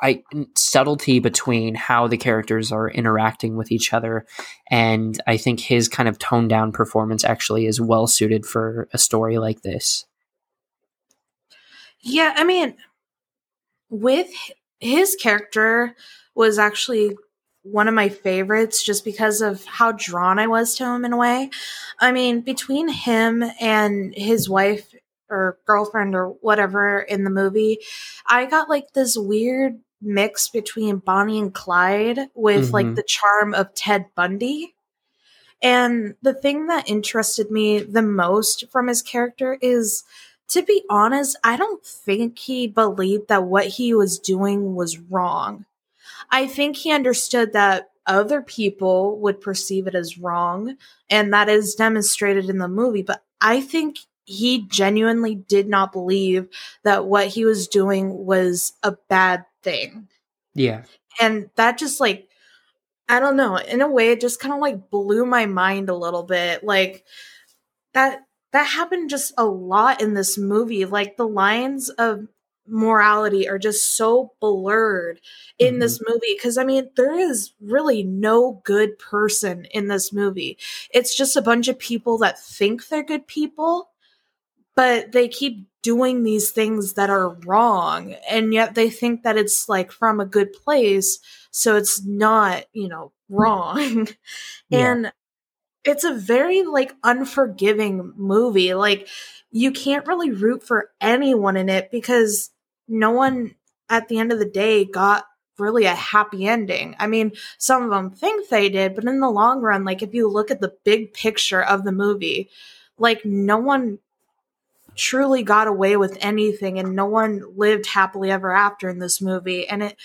I subtlety between how the characters are interacting with each other, and I think his kind of toned down performance actually is well suited for a story like this. Yeah, I mean, with his character was actually one of my favorites just because of how drawn I was to him in a way. I mean, between him and his wife or girlfriend or whatever in the movie, I got like this weird mix between Bonnie and Clyde with mm-hmm. like the charm of Ted Bundy. And the thing that interested me the most from his character is to be honest, I don't think he believed that what he was doing was wrong. I think he understood that other people would perceive it as wrong, and that is demonstrated in the movie. But I think he genuinely did not believe that what he was doing was a bad thing. Yeah. And that just like, I don't know, in a way, it just kind of like blew my mind a little bit. Like, that that happened just a lot in this movie. Like the lines of morality are just so blurred in mm-hmm. this movie because I mean, there is really no good person in this movie. It's just a bunch of people that think they're good people, but they keep doing these things that are wrong, and yet they think that it's like from a good place, so it's not, you know, wrong. yeah. And it's a very like unforgiving movie. Like you can't really root for anyone in it because no one at the end of the day got really a happy ending. I mean, some of them think they did, but in the long run, like if you look at the big picture of the movie, like no one truly got away with anything and no one lived happily ever after in this movie and it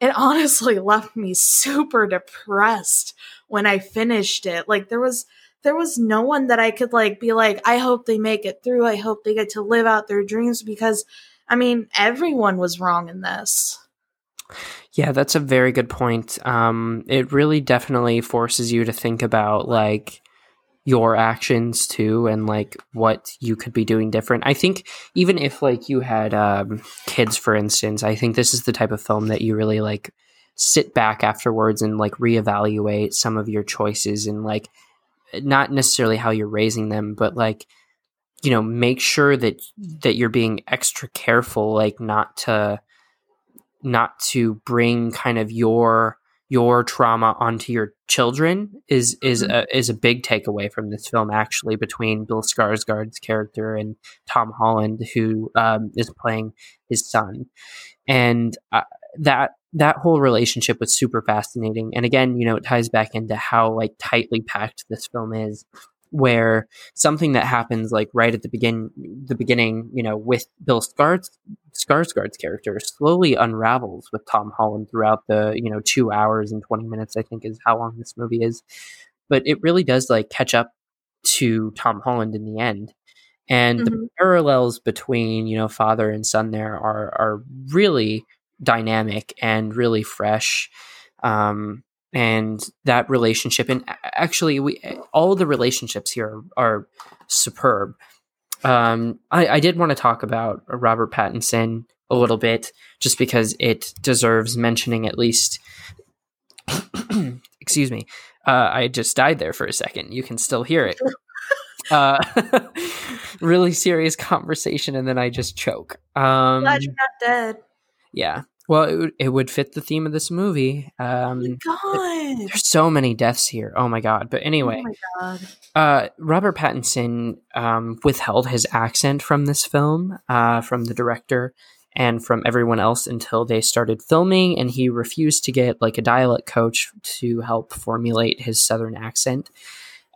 it honestly left me super depressed when I finished it. Like there was there was no one that I could like be like, I hope they make it through. I hope they get to live out their dreams because I mean, everyone was wrong in this. Yeah, that's a very good point. Um, it really definitely forces you to think about like your actions too and like what you could be doing different. I think even if like you had um, kids, for instance, I think this is the type of film that you really like sit back afterwards and like reevaluate some of your choices and like not necessarily how you're raising them, but like you know make sure that that you're being extra careful like not to not to bring kind of your your trauma onto your children is is mm-hmm. a, is a big takeaway from this film actually between Bill Skarsgård's character and Tom Holland who um, is playing his son and uh, that that whole relationship was super fascinating and again you know it ties back into how like tightly packed this film is where something that happens like right at the begin the beginning, you know, with Bill Skars Skarsgård's character slowly unravels with Tom Holland throughout the, you know, two hours and 20 minutes, I think is how long this movie is. But it really does like catch up to Tom Holland in the end. And mm-hmm. the parallels between, you know, father and son there are are really dynamic and really fresh. Um, and that relationship and actually we all the relationships here are, are superb. Um, I, I, did want to talk about robert pattinson a little bit just because it deserves mentioning at least. Excuse me. Uh, i just died there for a second. You can still hear it. Uh, really serious conversation and then i just choke. Um, glad you're not dead yeah well, it would, it would fit the theme of this movie. Um, oh God. There's so many deaths here. Oh my God. But anyway, oh uh, Robert Pattinson um, withheld his accent from this film, uh, from the director and from everyone else until they started filming. And he refused to get like a dialect coach to help formulate his Southern accent.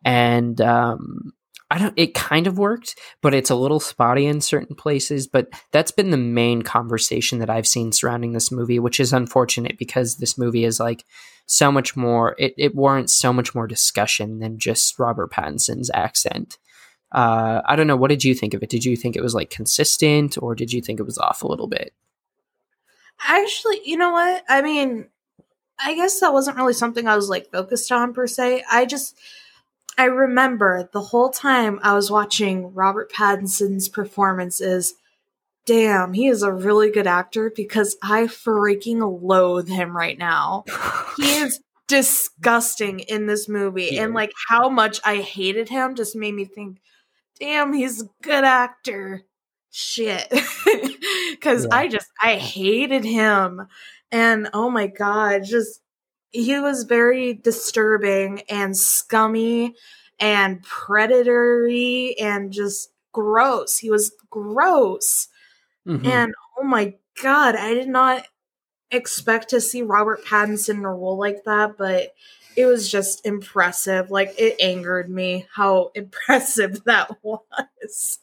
And um, I don't it kind of worked, but it's a little spotty in certain places, but that's been the main conversation that I've seen surrounding this movie, which is unfortunate because this movie is like so much more it, it warrants so much more discussion than just Robert Pattinson's accent. Uh, I don't know. What did you think of it? Did you think it was like consistent or did you think it was off a little bit? Actually, you know what? I mean, I guess that wasn't really something I was like focused on per se. I just I remember the whole time I was watching Robert Pattinson's performances. Damn, he is a really good actor because I freaking loathe him right now. he is disgusting in this movie. Yeah. And like how much I hated him just made me think, damn, he's a good actor. Shit. Cause yeah. I just I hated him. And oh my god, just he was very disturbing and scummy and predatory and just gross. He was gross. Mm-hmm. And oh my god, I did not expect to see Robert Pattinson in a role like that, but it was just impressive. Like it angered me how impressive that was.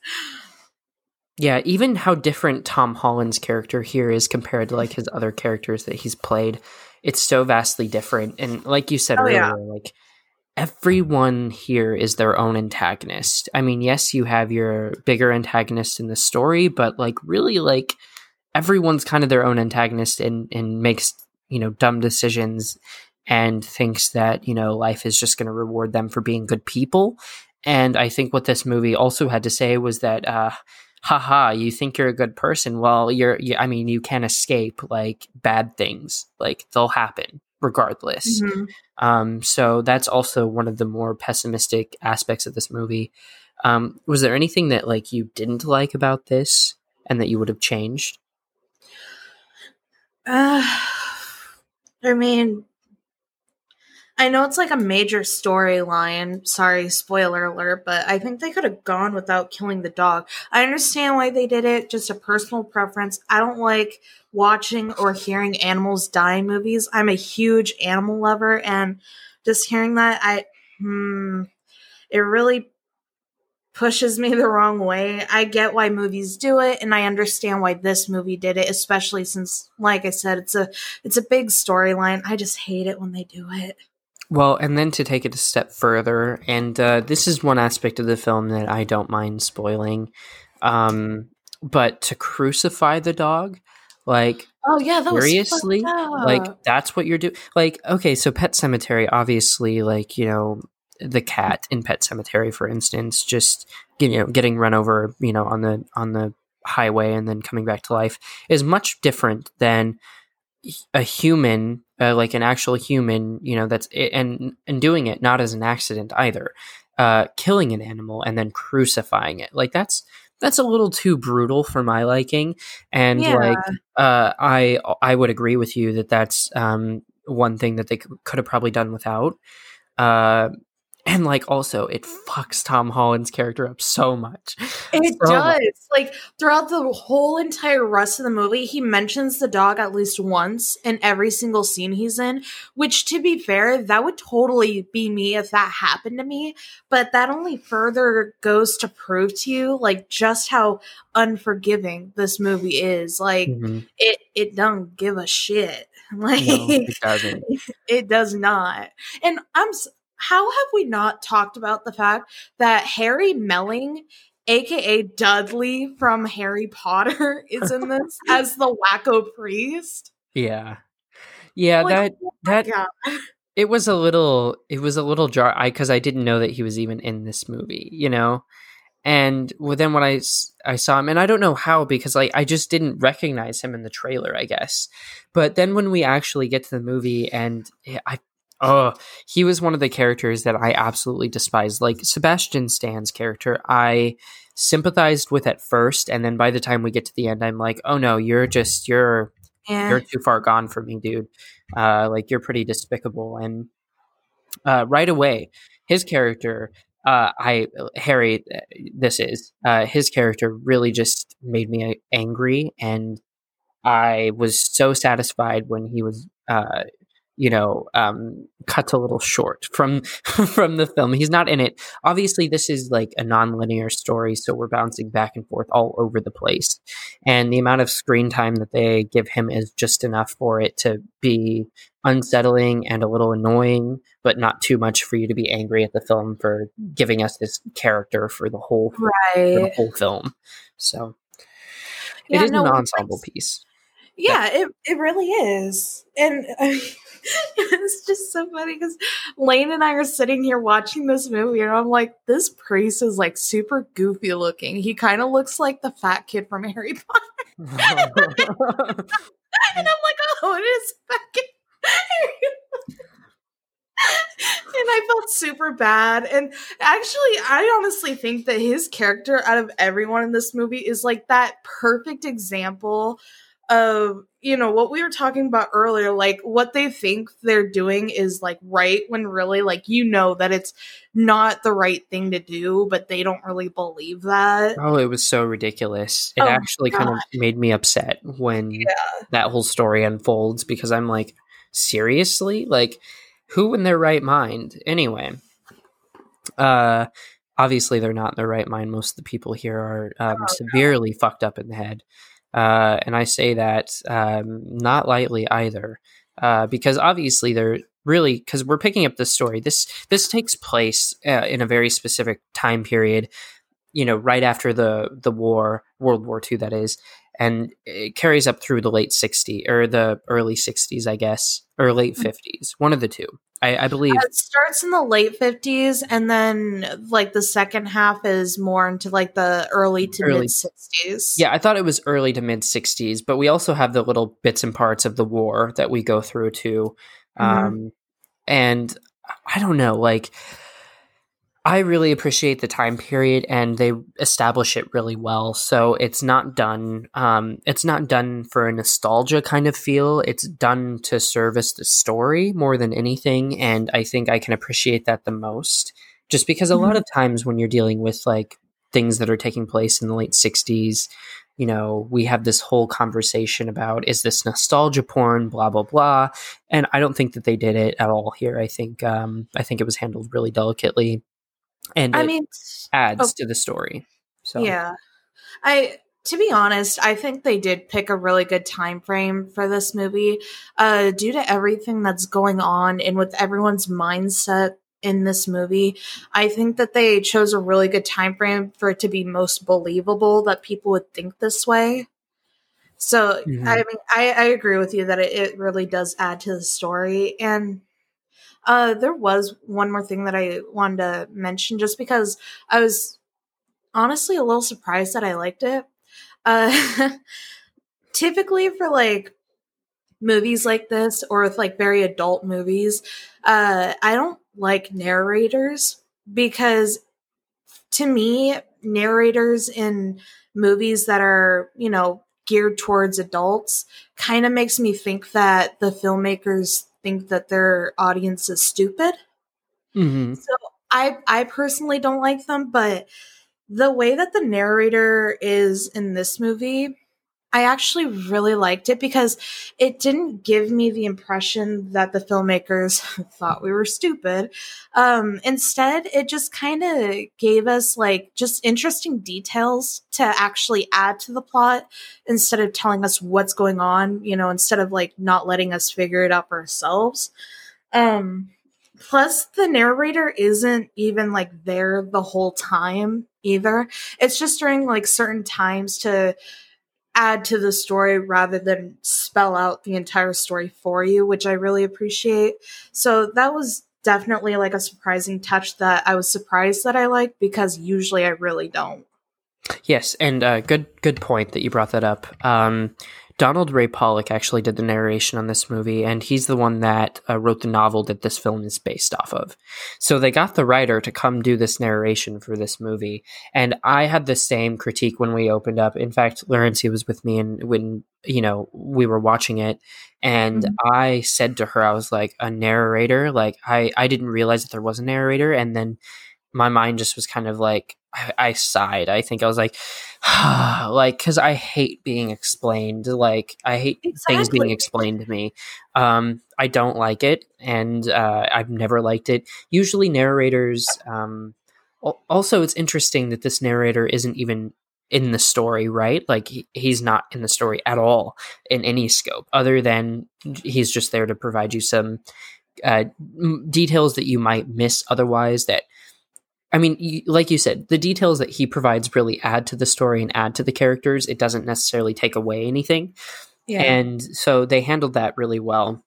Yeah, even how different Tom Holland's character here is compared to like his other characters that he's played it's so vastly different. And like you said oh, earlier, yeah. like everyone here is their own antagonist. I mean, yes, you have your bigger antagonist in the story, but like really like everyone's kind of their own antagonist and and makes, you know, dumb decisions and thinks that, you know, life is just going to reward them for being good people. And I think what this movie also had to say was that uh haha, you think you're a good person. Well, you're, you, I mean, you can't escape like bad things, like they'll happen regardless. Mm-hmm. Um, so that's also one of the more pessimistic aspects of this movie. Um, was there anything that like you didn't like about this and that you would have changed? Uh, I mean, I know it's like a major storyline. Sorry, spoiler alert, but I think they could have gone without killing the dog. I understand why they did it, just a personal preference. I don't like watching or hearing animals die in movies. I'm a huge animal lover, and just hearing that, I, hmm, it really pushes me the wrong way. I get why movies do it and I understand why this movie did it, especially since like I said it's a it's a big storyline. I just hate it when they do it. Well, and then to take it a step further, and uh, this is one aspect of the film that I don't mind spoiling, um, but to crucify the dog, like, oh yeah, that seriously, like that's what you're doing. Like, okay, so Pet Sematary, obviously, like you know, the cat in Pet Sematary, for instance, just you know, getting run over, you know, on the on the highway and then coming back to life is much different than a human, uh, like an actual human, you know, that's and and doing it not as an accident either, uh, killing an animal and then crucifying it. Like that's that's a little too brutal for my liking. And Yeah. like, uh, I I would agree with you that that's um, one thing that they could have probably done without. Uh, and like, also, it fucks Tom Holland's character up so much. It So does. much. Like throughout the whole entire rest of the movie, he mentions the dog at least once in every single scene he's in, which to be fair, that would totally be me if that happened to me. But that only further goes to prove to you like just how unforgiving this movie is. Like Mhm. it it don't give a shit. Like No, it doesn't. it does not. And I'm how have we not talked about the fact that Harry Melling, aka Dudley from Harry Potter, is in this as the wacko priest? Yeah, yeah. Like, that oh that God. it was a little it was a little jar i because i didn't know that he was even in this movie you know and well, then when I I saw him and i don't know how because like i just didn't recognize him in the trailer i guess but then when we actually get to the movie and eh, i oh he was one of the characters that i absolutely despised like sebastian stan's character i sympathized with at first and then by the time we get to the end i'm like oh no you're just you're Yeah. you're too far gone for me, dude. Uh, like you're pretty despicable. And uh, right away, his character, uh, I Harry, uh, this is uh, his character really just made me angry, and I was so satisfied when he was, uh, you know, um, cut a little short from from the film. He's not in it. Obviously, this is like a non-linear story, so we're bouncing back and forth all over the place, and the amount of screen time that they give him is just enough for it to be unsettling and a little annoying, but not too much for you to be angry at the film for giving us this character for the whole for the whole film. So Yeah, it is no, an ensemble piece. Yeah, it it really is, and I mean, it's just so funny because Lane and I are sitting here watching this movie, and I'm like, this priest is like super goofy looking. He kind of looks like the fat kid from Harry Potter, and I'm like, oh, it is fucking. and I felt super bad. And actually, I honestly think that his character, out of everyone in this movie, is like that perfect example of, you know, what we were talking about earlier. Like, what they think they're doing is like right when really, like, you know, that it's not the right thing to do, but they don't really believe that. Oh, it was so ridiculous. It Oh, actually kind of made me upset when that whole story unfolds because I'm like, seriously? Like, who in their right mind? Anyway, uh, obviously they're not in their right mind. Most of the people here are um, Oh, severely fucked up in the head. Uh, and I say that um, not lightly either, uh, because obviously they're really because we're picking up this story. This this takes place uh, in a very specific time period. You know, right after the the war, World War II, that is, and it carries up through the late 60s or the early 60s, I guess, or late 50s, one of the two. I, I believe. It starts in the late 50s, and then like the second half is more into like the early to Early. mid 60s. Yeah, I thought it was early to mid 60s, but we also have the little bits and parts of the war that we go through too. Mhm. Um, and I don't know, like, I really appreciate the time period and they establish it really well. So it's not done, um, it's not done for a nostalgia kind of feel. It's done to service the story more than anything. And I think I can appreciate that the most. Just because a lot of times when you're dealing with like things that are taking place in the late 60s, you know, we have this whole conversation about is this nostalgia porn, blah blah blah, and I don't think that they did it at all here. I think um, I think it was handled really delicately, and I it mean, adds oh. to the story. So yeah. I to be honest, I think they did pick a really good time frame for this movie. Uh due to everything that's going on and with everyone's mindset in this movie, I think that they chose a really good time frame for it to be most believable that people would think this way. So Mhm. I mean, I, I agree with you that it, it really does add to the story. And uh, there was one more thing that I wanted to mention, just because I was honestly a little surprised that I liked it. Uh, typically, for like movies like this or with like very adult movies, uh, I don't like narrators because to me, narrators in movies that are, you know, geared towards adults kind of makes me think that the filmmakers think that their audience is stupid. Mm-hmm. So I I personally don't like them, but the way that the narrator is in this movie, I actually really liked it because it didn't give me the impression that the filmmakers thought we were stupid. Um, instead, it just kind of gave us like just interesting details to actually add to the plot instead of telling us what's going on, you know, instead of like not letting us figure it out ourselves. Um, plus, the narrator isn't even like there the whole time either. It's just during like certain times to add to the story rather than spell out the entire story for you, which I really appreciate. So that was definitely like a surprising touch that I was surprised that I liked because usually I really don't. Yes, and uh, good good point that you brought that up. Um, Donald Ray Pollock actually did the narration on this movie, and he's the one that uh, wrote the novel that this film is based off of. So they got the writer to come do this narration for this movie, and I had the same critique when we opened up. In fact, Laurency was with me, and when you know we were watching it, and mm-hmm. I said to her, I was like, "A narrator? Like I I didn't realize that there was a narrator," and then my mind just was kind of like I, I sighed. I think I was like, like, because I hate being explained. Like, I hate exactly. things being explained to me. Um, I don't like it, and uh, I've never liked it. Usually, narrators. Um, also, it's interesting that this narrator isn't even in the story, right? Like, he, he's not in the story at all in any scope, other than he's just there to provide you some uh, details that you might miss otherwise that I mean, like you said, the details that he provides really add to the story and add to the characters. It doesn't necessarily take away anything. Yeah. And so they handled that really well.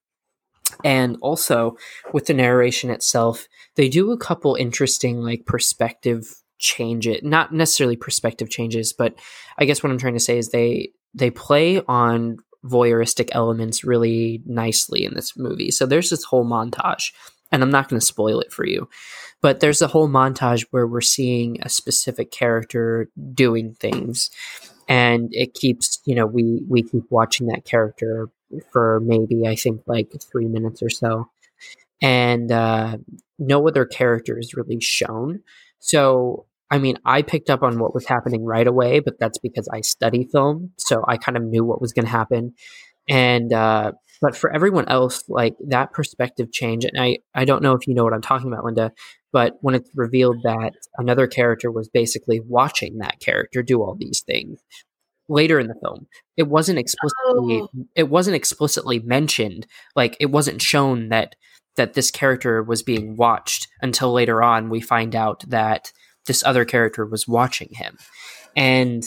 And also with the narration itself, they do a couple interesting like perspective change it not necessarily perspective changes but i guess what i'm trying to say is they they play on voyeuristic elements really nicely in this movie so there's this whole montage and i'm not going to spoil it for you but there's a whole montage where we're seeing a specific character doing things. And it keeps you know we we keep watching that character for maybe i think like three minutes or so. And uh, no other character is really shown. So i mean i picked up on what was happening right away but that's because i study film so i kind of knew what was going to happen. And uh, but for everyone else like that perspective change and i i don't know if you know what i'm talking about linda but when it's revealed that another character was basically watching that character do all these things later in the film, it wasn't explicitly oh. it wasn't explicitly mentioned. Like it wasn't shown that that this character was being watched until later on we find out that this other character was watching him. And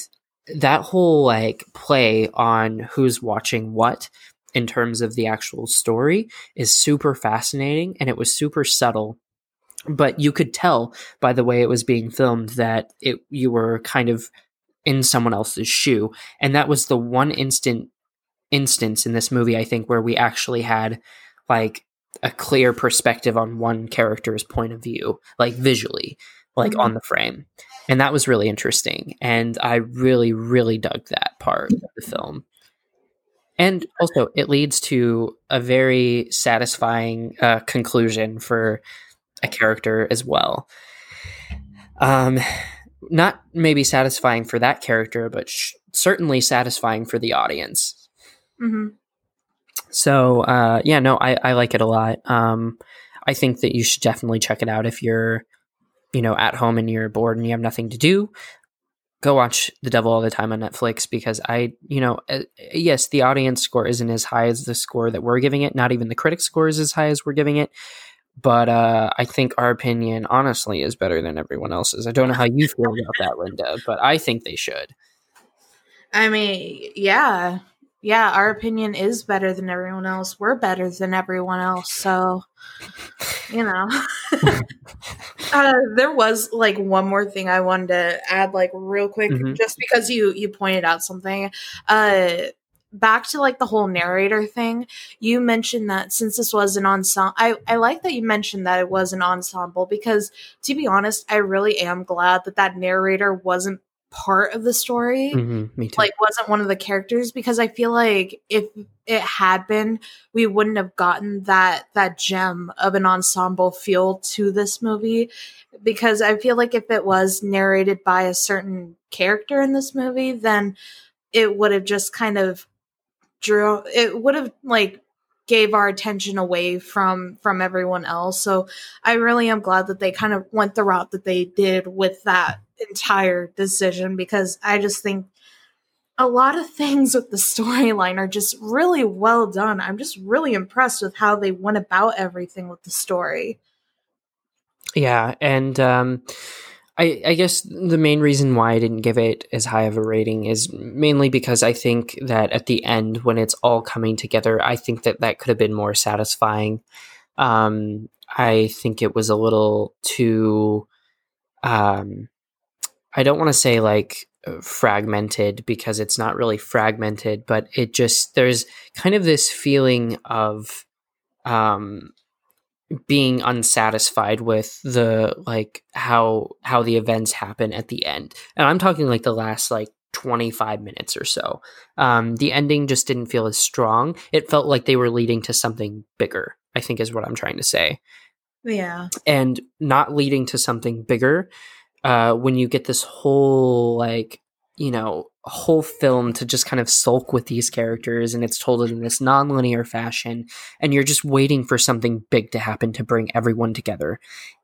that whole like play on who's watching what in terms of the actual story is super fascinating and it was super subtle but you could tell by the way it was being filmed that it you were kind of in someone else's shoe. And that was the one instant instance in this movie i think where we actually had like a clear perspective on one character's point of view like visually like mm-hmm. on the frame. And that was really interesting. And i really really dug that part of the film. And also it leads to a very satisfying uh, conclusion for a character as well. Um, not maybe satisfying for that character, but sh- certainly satisfying for the audience. Mm-hmm. So, uh, yeah, no, I, I like it a lot. Um, I think that you should definitely check it out if you're, you know, at home and you're bored and you have nothing to do. Go watch The Devil All the Time on Netflix because I, you know, uh, yes, the audience score isn't as high as the score that we're giving it. Not even the critic score is as high as we're giving it but uh, I think our opinion, honestly, is better than everyone else's. I don't know how you feel about that, Linda, but I think they should. I mean, yeah, yeah, our opinion is better than everyone else. We're better than everyone else, so you know. uh, there was like one more thing I wanted to add, like real quick, mm-hmm. just because you you pointed out something. Uh, back to like the whole narrator thing, you mentioned that since this was an ensemble, I, I like that you mentioned that it was an ensemble because to be honest, I really am glad that that narrator wasn't part of the story. Mm-hmm, me too. Like, wasn't one of the characters because I feel like if it had been, we wouldn't have gotten that that gem of an ensemble feel to this movie. Because I feel like if it was narrated by a certain character in this movie, then it would have just kind of drew it would have like gave our attention away from from everyone else. So i really am glad that they kind of went the route that they did with that entire decision because i just think a lot of things with the storyline are just really well done. I'm just really impressed with how they went about everything with the story. Yeah and um I, I guess the main reason why I didn't give it as high of a rating is mainly because I think that at the end, when it's all coming together, I think that that could have been more satisfying. Um, I think it was a little too, um, I don't want to say like fragmented because it's not really fragmented, but it just, there's kind of this feeling of, um, being unsatisfied with the like how how the events happen at the end. And i'm talking like the last like 25 minutes or so. Um the ending just didn't feel as strong. It felt like they were leading to something bigger i think is what i'm trying to say. Yeah. And not leading to something bigger uh when you get this whole like you know whole film to just kind of sulk with these characters and it's told in this non-linear fashion and you're just waiting for something big to happen to bring everyone together.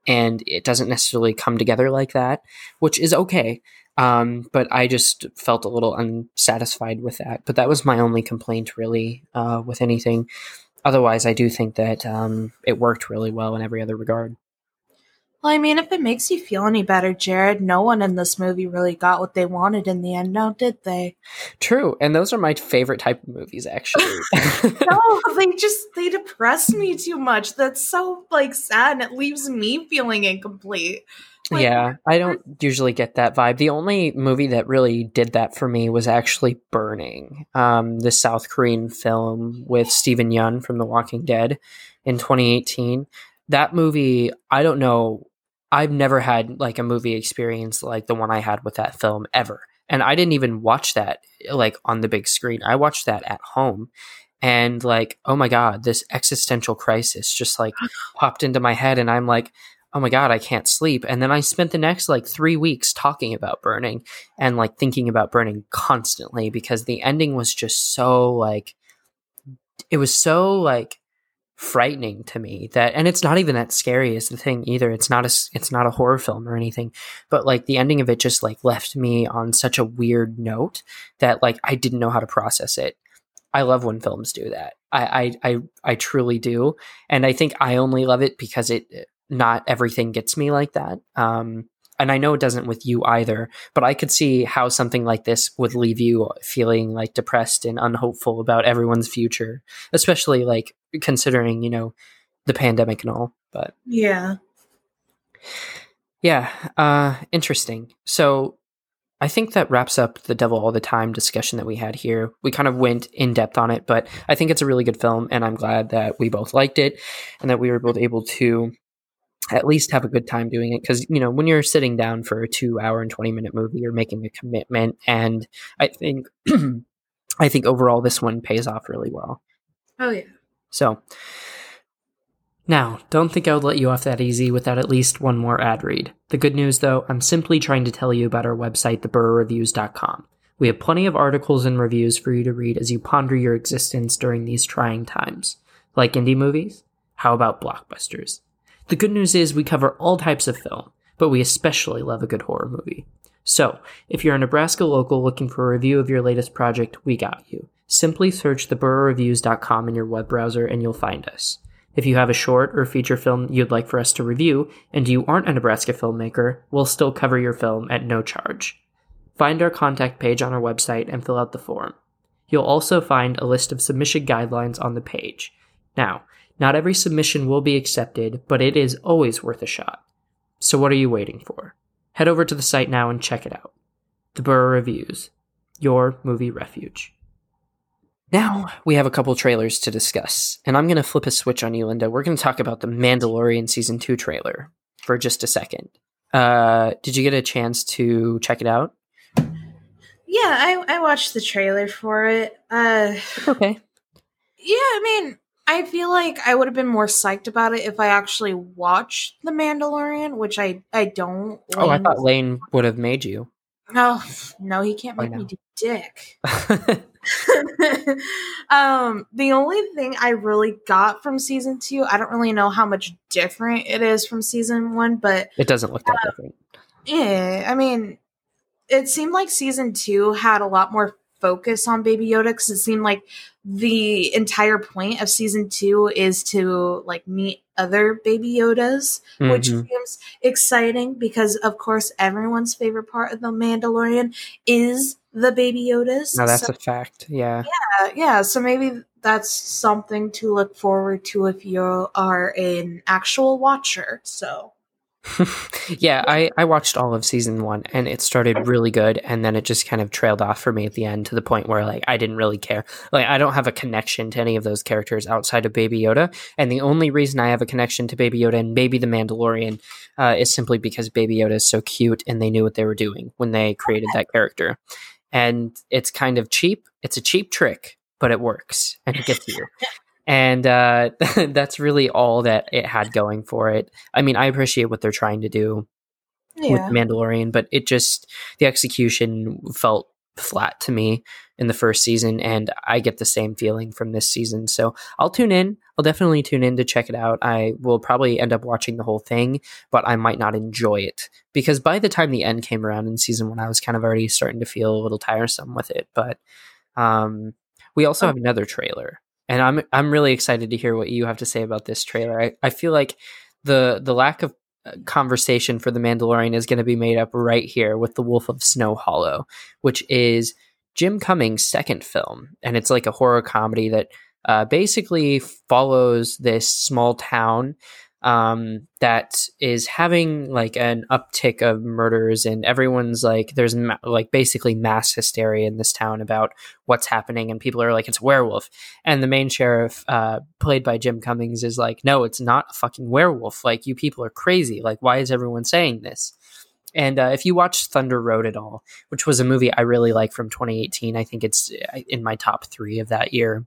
And it doesn't necessarily come together like that which is okay um, but i just felt a little unsatisfied with that. But that was my only complaint really uh, with anything. Otherwise i do think that um, it worked really well in every other regard well, I mean, if it makes you feel any better, Jared, no one in this movie really got what they wanted in the end, now did they? True, and those are my favorite type of movies, actually. no, they just they depress me too much. That's so like sad, and it leaves me feeling incomplete. Like, yeah, I don't usually get that vibe. The only movie that really did that for me was actually Burning, um, the South Korean film with Steven Yeun from The Walking Dead in 2018 that movie i don't know I've never had like a movie experience like the one I had with that film ever. And I didn't even watch that like on the big screen. I watched that at home. And like, oh my God, this existential crisis just like popped into my head. And I'm like, oh my God, I can't sleep. And then I spent the next like three weeks talking about burning and like thinking about burning constantly because the ending was just so like, it was so like frightening to me that and it's not even that scary as the thing either. It's not a it's not a horror film or anything but like the ending of it just like left me on such a weird note that like i didn't know how to process it. I love when films do that. I i i, I truly do. And i think i only love it because it not everything gets me like that. Um and I know it doesn't with you either, but I could see how something like this would leave you feeling like depressed and unhopeful about everyone's future, especially like considering, you know, the pandemic and all. But yeah. Yeah, uh interesting. So I think that wraps up the Devil All the Time discussion that we had here. We kind of went in depth on it, but I think it's a really good film, and I'm glad that we both liked it and that we were both able to at least have a good time doing it because you know when you're sitting down for a two hour and 20 minute movie you're making a commitment and i think i think overall this one pays off really well. Oh yeah. So now don't think i would let you off that easy without at least one more ad read. The good news though i'm simply trying to tell you about our website theburrowreviews.com we have plenty of articles and reviews for you to read as you ponder your existence during these trying times. Like indie movies? How about blockbusters the good news is we cover all types of film, but we especially love a good horror movie. So, if you're a Nebraska local looking for a review of your latest project, we got you. Simply search theburrowreviews.com in your web browser and you'll find us. If you have a short or feature film you'd like for us to review and you aren't a Nebraska filmmaker, we'll still cover your film at no charge. Find our contact page on our website and fill out the form. You'll also find a list of submission guidelines on the page. Now, not every submission will be accepted, but it is always worth a shot. So what are you waiting for? Head over to the site now and check it out. The Burrow Reviews, your movie refuge. Now we have a couple trailers to discuss, and I'm going to flip a switch on you, Linda. We're going to talk about the Mandalorian season two trailer for just a second. Uh, did you get a chance to check it out? Yeah, I, I watched the trailer for it. Uh, okay. Yeah, I mean, I feel like I would have been more psyched about it if I actually watched The Mandalorian, which I I don't. Oh, I thought Lane would have made you. No, no, he can't make me do dick. um, the only thing I really got from season two, I don't really know how much different it is from season one, but it doesn't look that uh, different. Yeah, I mean, it seemed like season two had a lot more focus on Baby Yoda because it seemed like the entire point of season two is to like meet other Baby Yodas, mm-hmm. which seems exciting because, of course, everyone's favorite part of the Mandalorian is the Baby Yodas. No, that's so, a fact. Yeah, yeah, yeah. So maybe that's something to look forward to if you are an actual watcher. So yeah, I, I watched all of season one and it started really good and then it just kind of trailed off for me at the end to the point where like I didn't really care. Like I don't have a connection to any of those characters outside of Baby Yoda. And the only reason I have a connection to Baby Yoda and maybe the Mandalorian uh, is simply because Baby Yoda is so cute and they knew what they were doing when they created that character. And it's kind of cheap. It's a cheap trick, but it works and it gets you and uh, that's really all that it had going for it. I mean, I appreciate what they're trying to do yeah. with Mandalorian, but it just the execution felt flat to me in the first season, and I get the same feeling from this season. So I'll tune in. I'll definitely tune in to check it out. I will probably end up watching the whole thing, but I might not enjoy it because by the time the end came around in season one, I was kind of already starting to feel a little tiresome with it. But um, we also oh. have another trailer and I'm I'm really excited to hear what you have to say about this trailer. I, I feel like the the lack of uh, conversation for the Mandalorian is going to be made up right here with the Wolf of Snow Hollow, which is Jim Cummings' second film, and it's like a horror comedy that uh, basically follows this small town um, that is having like an uptick of murders and everyone's like there's ma- like basically mass hysteria in this town about what's happening and people are like it's a werewolf. And the main sheriff uh, played by jim cummings is like no it's not a fucking werewolf. Like you people are crazy. Like why is everyone saying this? And uh, if you watch Thunder Road at all, which was a movie I really like from 2018, I think it's uh, in my top three of that year.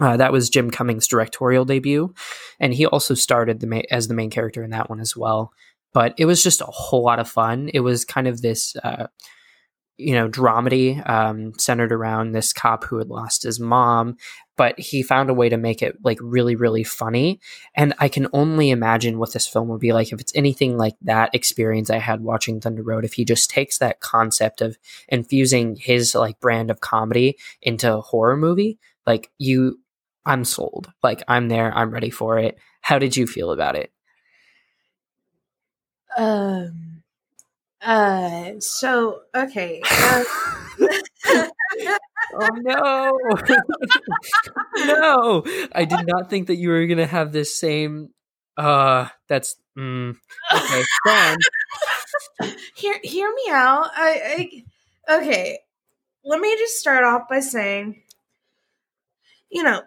Uh, that was Jim Cummings' directorial debut, and he also started the ma- as the main character in that one as well. But it was just a whole lot of fun. It was kind of this, uh, you know, dramedy um, centered around this cop who had lost his mom, but he found a way to make it like really, really funny. And I can only imagine what this film would be like if it's anything like that experience I had watching Thunder Road. If he just takes that concept of infusing his like brand of comedy into a horror movie, like you I'm sold. Like I'm there, I'm ready for it. How did you feel about it? Um uh so okay. Uh, oh no. no. I did not think that you were going to have this same uh that's mm, okay. hear hear me out. I, I okay. Let me just start off by saying you know,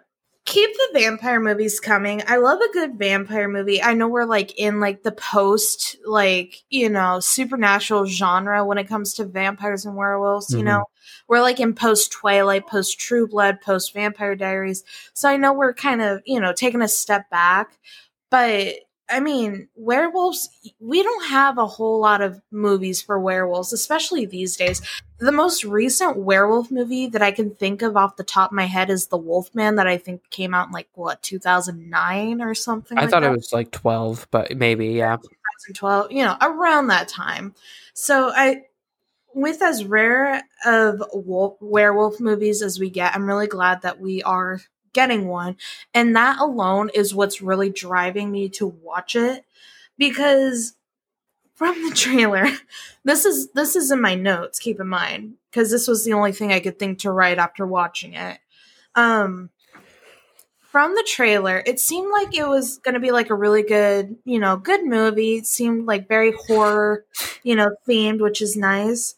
keep the vampire movies coming. I love a good vampire movie. I know we're like in like the post like, you know, supernatural genre when it comes to vampires and werewolves, mm-hmm. you know. We're like in post Twilight, post True Blood, post Vampire Diaries. So I know we're kind of, you know, taking a step back, but I mean, werewolves, we don't have a whole lot of movies for werewolves, especially these days. The most recent werewolf movie that I can think of off the top of my head is The Wolfman, that I think came out in like, what, 2009 or something? I like thought that? it was like 12, but maybe, yeah. 2012, you know, around that time. So I, with as rare of wolf, werewolf movies as we get, I'm really glad that we are getting one. And that alone is what's really driving me to watch it because from the trailer, this is this is in my notes, keep in mind, because this was the only thing I could think to write after watching it. Um from the trailer, it seemed like it was going to be like a really good, you know, good movie. It seemed like very horror, you know, themed, which is nice.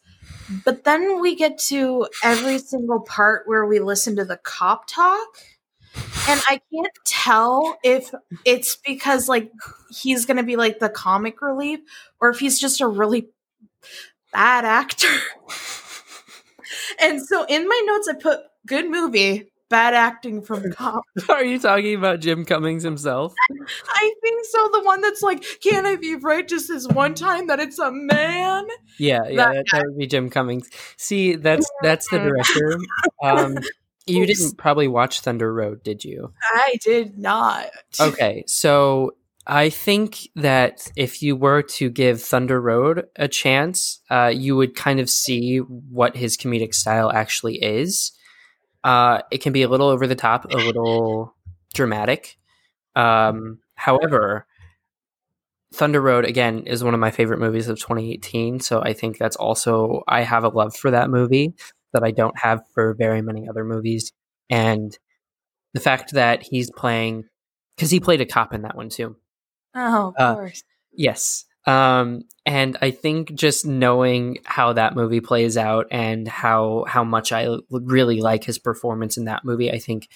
But then we get to every single part where we listen to the cop talk. And I can't tell if it's because like he's gonna be like the comic relief or if he's just a really bad actor. and so in my notes I put good movie, bad acting from cop. Are you talking about Jim Cummings himself? I think so. The one that's like, can I be right just this one time that it's a man? Yeah, yeah, that, that would be Jim Cummings. See, that's that's the director. Um, you didn't probably watch Thunder Road, did you? I did not. Okay, so I think that if you were to give Thunder Road a chance, uh, you would kind of see what his comedic style actually is. Uh, it can be a little over the top, a little dramatic. Um, however, Thunder Road again is one of my favorite movies of 2018. So I think that's also I have a love for that movie that I don't have for very many other movies, and the fact that he's playing because he played a cop in that one too. Oh, of Uh, course. Yes. Um, and I think just knowing how that movie plays out and how how much I l- really like his performance in that movie, I think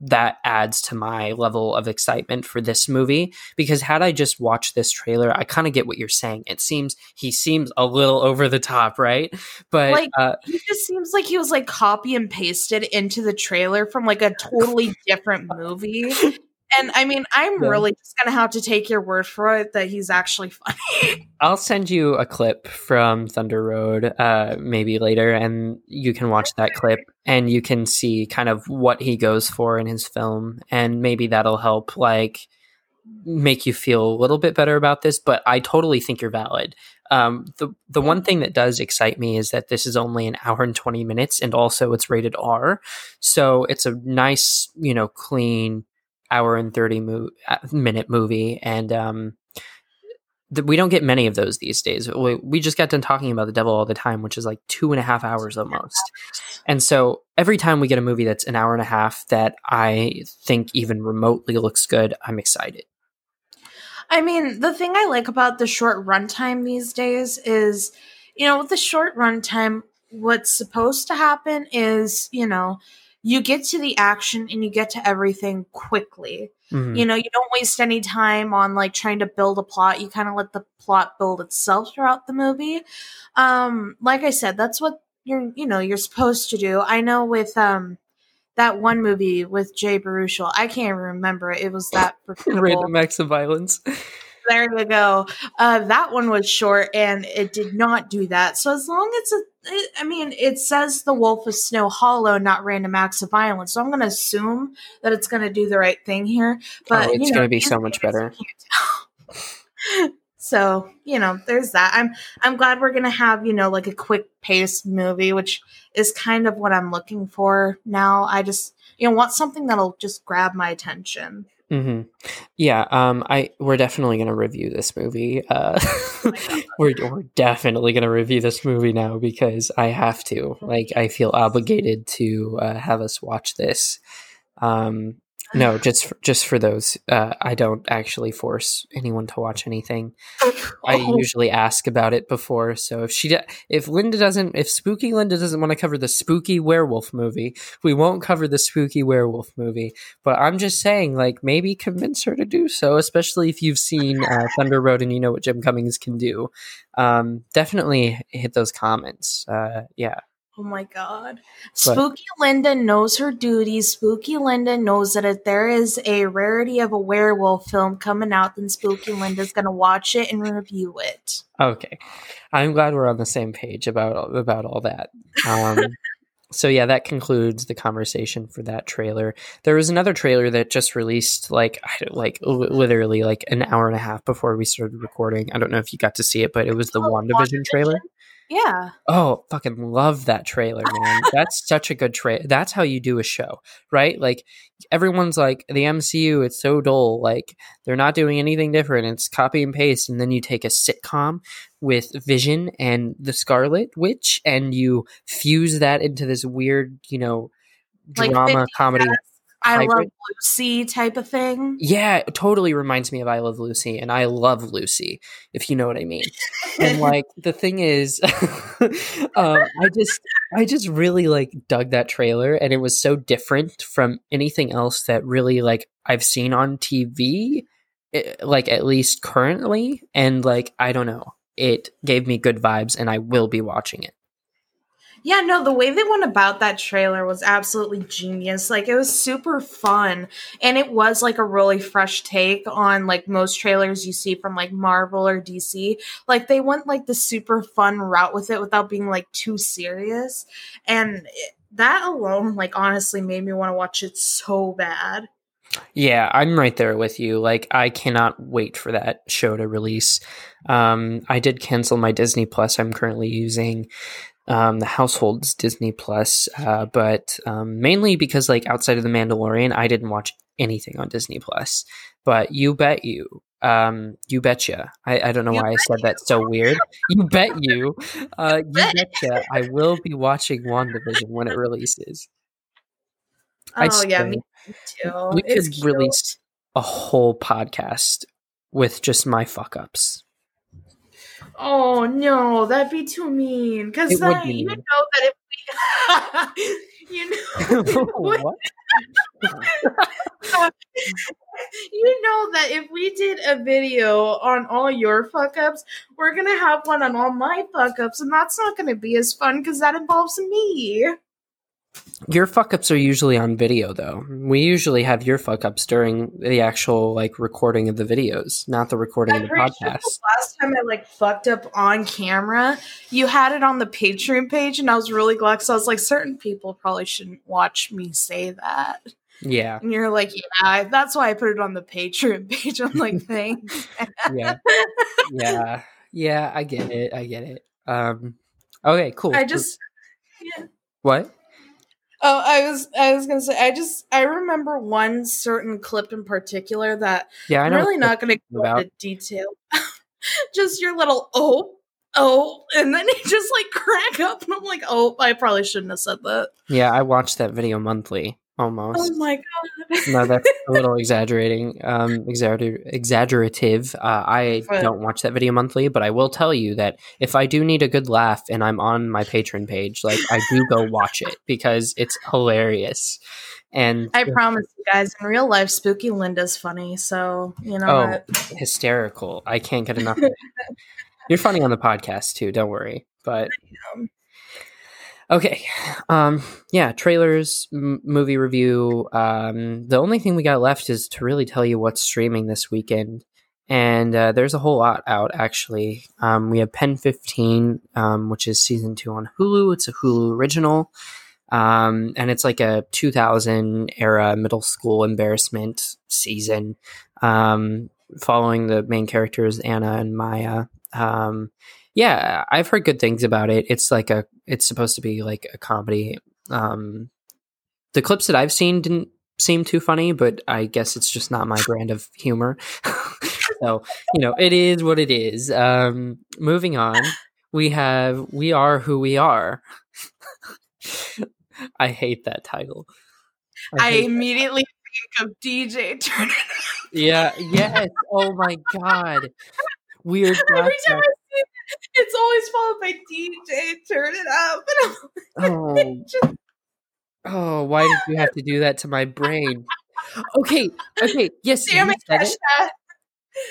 that adds to my level of excitement for this movie. Because had I just watched this trailer, I kind of get what you're saying. It seems he seems a little over the top, right? But Like- uh, He just seems like he was like copy and pasted into the trailer from like a totally different movie. And I mean, I'm Yeah. really just gonna have to take your word for it that he's actually funny. I'll send you a clip from Thunder Road uh, maybe later, and you can watch that clip and you can see kind of what he goes for in his film, and maybe that'll help like make you feel a little bit better about this. But I totally think you're valid. Um, the the one thing that does excite me is that this is only an hour and twenty minutes, and also it's rated R, so it's a nice, you know, clean hour and thirty mo- uh, minute movie, and um, th- we don't get many of those these days. We, we just got done talking about the devil all the time, which is like two and a half hours almost. And so every time we get a movie that's an hour and a half that I think even remotely looks good, I'm excited. I mean, the thing I like about the short runtime these days is, you know, with the short runtime, what's supposed to happen is, you know, you get to the action and you get to everything quickly. Mhm. You know, you don't waste any time on like trying to build a plot. You kind of let the plot build itself throughout the movie. Um, like I said, that's what you're, you know, you're supposed to do. I know with um that one movie with Jay Baruchel, I can't remember it. It was that. Random acts of violence. There you go. Uh, that one was short and it did not do that. So as long as it, it, I mean, it says the Wolf of Snow Hollow, not random acts of violence. So I'm going to assume that it's going to do the right thing here. But oh, it's you know, going to be so much better. you can't tell. so you know, there's that. I'm I'm glad we're going to have you know like a quick paced movie, which is kind of what I'm looking for now. I just you know want something that'll just grab my attention. Hmm Yeah, um, I we're definitely going to review this movie. Uh, we're we're definitely going to review this movie now because I have to. Like, I feel obligated to uh, have us watch this. Um, no, just for, just for those. Uh, I don't actually force anyone to watch anything. I Oh. usually ask about it before. So if she, do- if Linda doesn't, if Spooky Linda doesn't want to cover the spooky werewolf movie, we won't cover the spooky werewolf movie. But I'm just saying, like, maybe convince her to do so, especially if you've seen uh, Thunder Road and you know what Jim Cummings can do. Um, definitely hit those comments. Uh, yeah. Oh my god. Spooky Linda knows her duties. Spooky Linda knows that if there is a rarity of a werewolf film coming out, then Spooky Linda's gonna watch it and review it. Okay, I'm glad we're on the same page about about all that. Um, so yeah, that concludes the conversation for that trailer. There was another trailer that just released, like I don't- like literally like an hour and a half before we started recording. I don't know if you got to see it, but it was the Oh, WandaVision trailer. Yeah. Oh, fucking love that trailer, man. That's such a good trailer. That's how you do a show, right? Like everyone's like the MCU, it's so dull. Like they're not doing anything different. It's copy and paste, and then you take a sitcom with Vision and the Scarlet Witch, and you fuse that into this weird, you know, drama 50 comedy. I hybrid. love Lucy type of thing. Yeah, it totally reminds me of I Love Lucy, and I love Lucy, if you know what I mean. And like the thing is, um, I just I just really like dug that trailer, and it was so different from anything else that really like I've seen on TV, eh, like at least currently, and like I don't know, it gave me good vibes, and I will be watching it. Yeah, no, the way they went about that trailer was absolutely genius. Like it was super fun and it was like a really fresh take on like most trailers you see from like Marvel or DC. Like they went like the super fun route with it without being like too serious. And it, that alone like honestly made me want to watch it so bad. Yeah, I'm right there with you. Like, I cannot wait for that show to release. Um, I did cancel my Disney Plus. I'm currently using um, the household's Disney Plus, uh, but um, mainly because, like, outside of The Mandalorian, I didn't watch anything on Disney Plus. But you bet you, um, you betcha. I, I don't know You why I said that so weird. You bet you, uh, you betcha. I will be watching WandaVision when it releases. Oh yeah, me too. We It's could cute. release a whole podcast with just my fuck ups. Oh no, that'd be too mean. Because you know that if we, you know, you know that if we did a video on all your fuck ups, we're gonna have one on all my fuck ups, and that's not gonna be as fun because that involves me. Your fuck ups are usually on video, though. We usually have your fuck ups during the actual like recording of the videos, not the recording of I'm the pretty sure podcast. the last time I like fucked up on camera, you had it on the Patreon page, and I was really glad because I was like, certain people probably shouldn't watch me say that. Yeah, And you're like, yeah, that's why I put it on the Patreon page. I'm like, thanks. yeah, yeah, yeah. I get it. I get it. Um. Okay. Cool. I just, what? Oh, I was, I was gonna say, I just, I remember one certain clip in particular that Yeah, I I'm really not gonna go about. into detail. just your little oh, oh, and then you just like crack up, and I'm like, oh, I probably shouldn't have said that. Yeah, I watch that video monthly almost. Oh my god. no, that's a little exaggerating. Um, exagger- exaggerative. Uh, I don't watch that video monthly, but I will tell you that if I do need a good laugh and I'm on my Patreon page, like I do go watch it because it's hilarious. And I promise you guys, in real life, Spooky Linda's funny. So you know Oh. what? hysterical. I can't get enough. of it. You're funny on the podcast too. Don't worry. But okay, um, yeah, trailers, m- movie review. Um, the only thing we got left is to really tell you what's streaming this weekend, and uh, there's a whole lot out actually. Um, we have Pen Fifteen, um, which is season two on Hulu. It's a Hulu original. Um, and it's like a 2000 era middle school embarrassment season. Um, following the main characters Anna and Maya. Um, yeah, I've heard good things about it. It's like a it's supposed to be like a comedy. Um, the clips that I've seen didn't seem too funny, but I guess it's just not my brand of humor. so, you know, it is what it is. Um, moving on, we have We Are Who We Are. I hate that title. I hate- immediately think of DJ Turner. yeah, yes. Oh my god. Weird Every time. I it's always followed by DJ Turn It Up. Oh, just, oh, why did you have to do that to my brain? Okay, okay, yes, damn you it, said it.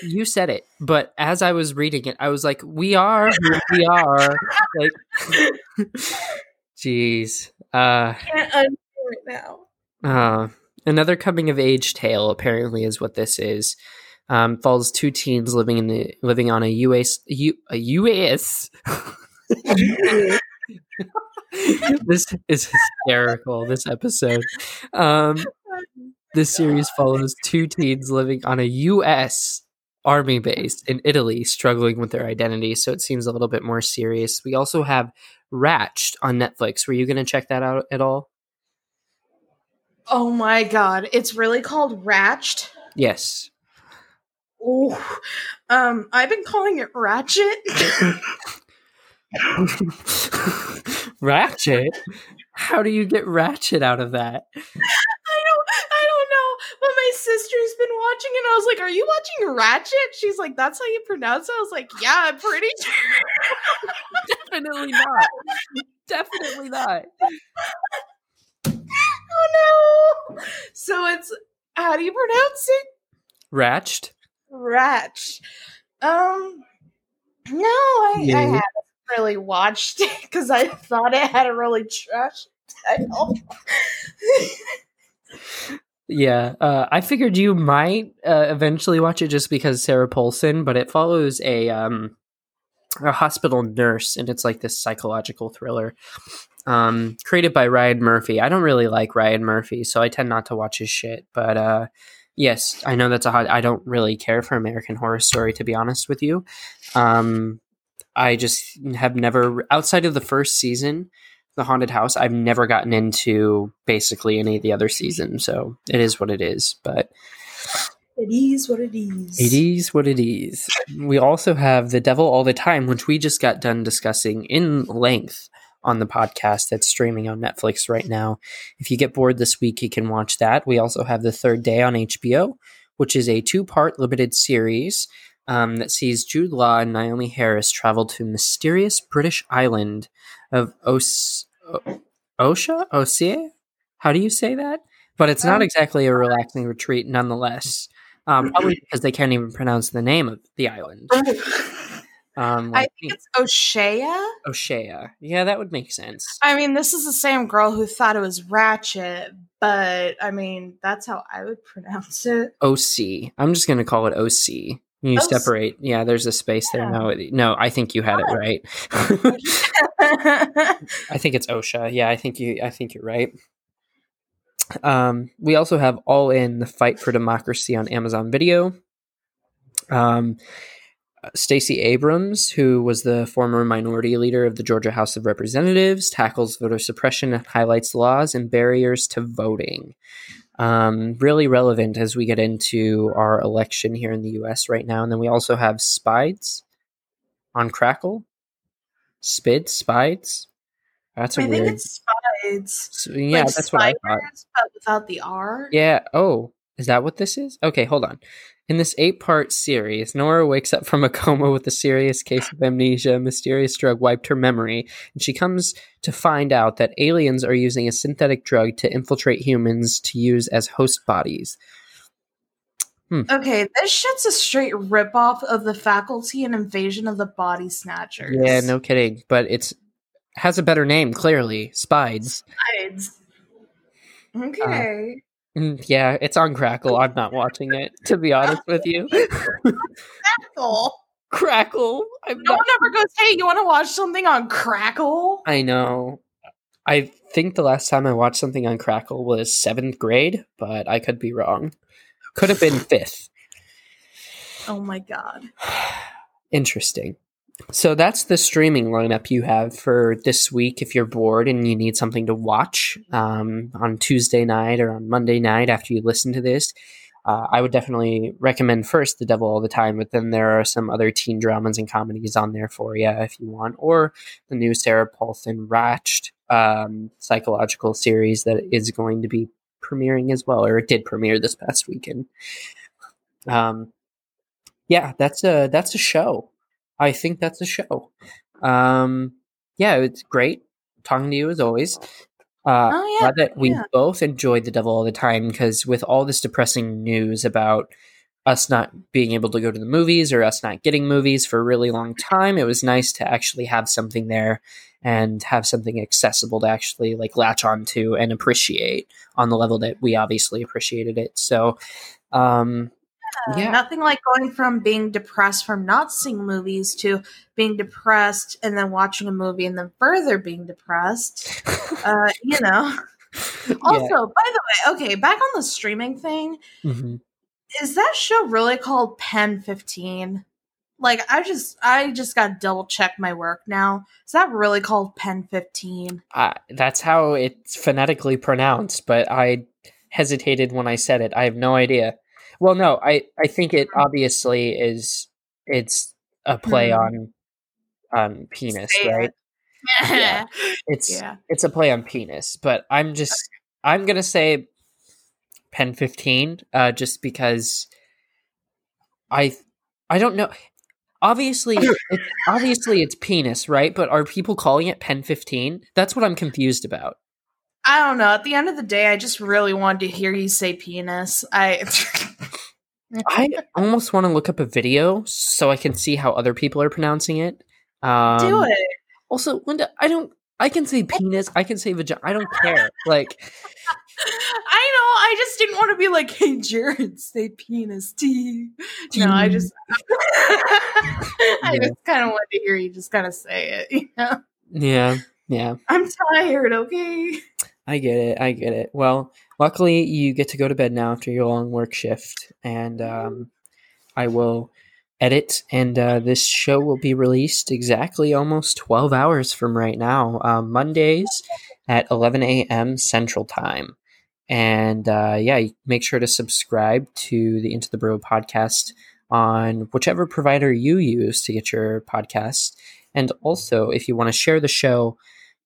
You said it, but as I was reading it, I was like, "We are we are." Like, jeez. Uh, Can't undo it now. uh, another coming of age tale apparently is what this is. Um, follows two teens living in the living on a US U, a US. this is hysterical. This episode. Um, this series follows two teens living on a U.S. army base in Italy, struggling with their identity. So it seems a little bit more serious. We also have Ratched on Netflix. Were you going to check that out at all? Oh my god, it's really called Ratched. Yes. Ooh. Um, I've been calling it Ratchet. Ratchet? How do you get Ratchet out of that? I don't I don't know. But my sister's been watching and I was like, Are you watching Ratchet? She's like, That's how you pronounce it. I was like, Yeah, I'm pretty sure. Definitely not. Definitely not. oh no. So it's how do you pronounce it? Ratched. Ratch. Um no, I, Yeah. I haven't really watched it because I thought it had a really trash title. Yeah, uh, I figured you might uh, eventually watch it just because Sarah Paulson, but it follows a um, a hospital nurse, and it's like this psychological thriller, um, created by Ryan Murphy. I don't really like Ryan Murphy, so I tend not to watch his shit. But uh, yes, I know that's a hot. I don't really care for American Horror Story, to be honest with you. Um, I just have never, outside of the first season, the haunted house i've never gotten into basically any of the other seasons so it is what it is but It is what it is. it is what it is we also have the devil all the time which we just got done discussing in length on the podcast that's streaming on netflix right now if you get bored this week you can watch that we also have the third day on hbo which is a two-part limited series um, that sees Jude Law and Naomie Harris travel to mysterious British island of Os- O- Osha? Osea? How do you say that? But it's not Um, exactly a relaxing retreat nonetheless. Um, probably because they can't even pronounce the name of the island. Um, I think it's O'Shea. Oshea. Yeah, that would make sense. I mean, this is the same girl who thought it was Ratchet, but I mean, that's how I would pronounce it. OC. I'm just going to call it OC. You OC. separate. Yeah, there's a space there. No, no, I think you had it right. I think it's OSHA. Yeah, I think you. I think you're right. Um, we also have All In: The Fight for Democracy on Amazon Video. Um, Stacey Abrams, who was the former minority leader of the Georgia House of Representatives, tackles voter suppression and highlights laws and barriers to voting. Um, really relevant as we get into our election here in the U.S. right now. And then we also have Spides on Crackle. Spid, Spides. That's a I think weird. it's Spides. So, yeah, Like that's what I thought. But without the R. Yeah. Oh, is that what this is? Okay, hold on. In this eight part series, Nora wakes up from a coma with a serious case of amnesia. A mysterious drug wiped her memory, and she comes to find out that aliens are using a synthetic drug to infiltrate humans to use as host bodies. Okay, this shit's a straight ripoff of the faculty and invasion of the body snatchers. Yeah, no kidding. But it's has a better name, clearly. Spides. Spides. Okay. Mm, Mm, yeah, it's on Crackle. I'm not watching it, to be honest with you. Crackle. Crackle. I'm No not one ever goes, hey, you want to watch something on Crackle? I know. I think the last time I watched something on Crackle was seventh grade, but I could be wrong. Could have been fifth. Oh my god. Interesting. So that's the streaming lineup you have for this week. If you're bored and you need something to watch um, on Tuesday night or on Monday night after you listen to this, uh, I would definitely recommend first The Devil All the Time, but then there are some other teen dramas and comedies on there for you if you want, or the new Sarah Paulson Ratched um, psychological series that is going to be premiering as well, or it did premiere this past weekend. Um, yeah, that's a that's a show. I think that's a show. Um, yeah, it's great talking to you as always. Uh, Oh, yeah, glad that we yeah. both enjoyed the devil all the time because with all this depressing news about us not being able to go to the movies or us not getting movies for a really long time, it was nice to actually have something there and have something accessible to actually like latch onto and appreciate on the level that we obviously appreciated it. So, um, Yeah. Nothing like going from being depressed from not seeing movies to being depressed and then watching a movie and then further being depressed. Uh, you know. Also, by the way, okay, back on the streaming thing, Mhm. is that show really called Pen 15? Like I just I just got to double check my work now. Is that really called Pen 15? I, that's how it's phonetically pronounced, but I hesitated when I said it. I have no idea. Well, no, I, I think it obviously is. It's a play Hmm. on on penis, Say right? it. It's yeah. it's a play on penis, but I'm just I'm gonna say Pen 15 uh, just because I I don't know. Obviously, it's, obviously it's penis, right? But are people calling it Pen 15? That's what I'm confused about. I don't know. At the end of the day, I just really wanted to hear you say penis. I I almost want to look up a video so I can see how other people are pronouncing it. Um, do it. Also, Linda, I don't. I can say penis. I can say vagina. I don't care. Like, I know. I just didn't want to be like, "Hey, Jared, say penis." T. No, I just, I just kind of wanted to hear you just kind of say it. You know, yeah, yeah. I'm tired. Okay. I get it. I get it. Well, luckily you get to go to bed now after your long work shift, and um, I will edit, and uh, this show will be released exactly almost twelve hours from right now, um, Mondays at eleven a.m. Central Time. And uh, yeah, make sure to subscribe to the Into the Burrow podcast on whichever provider you use to get your podcast. And also, if you want to share the show,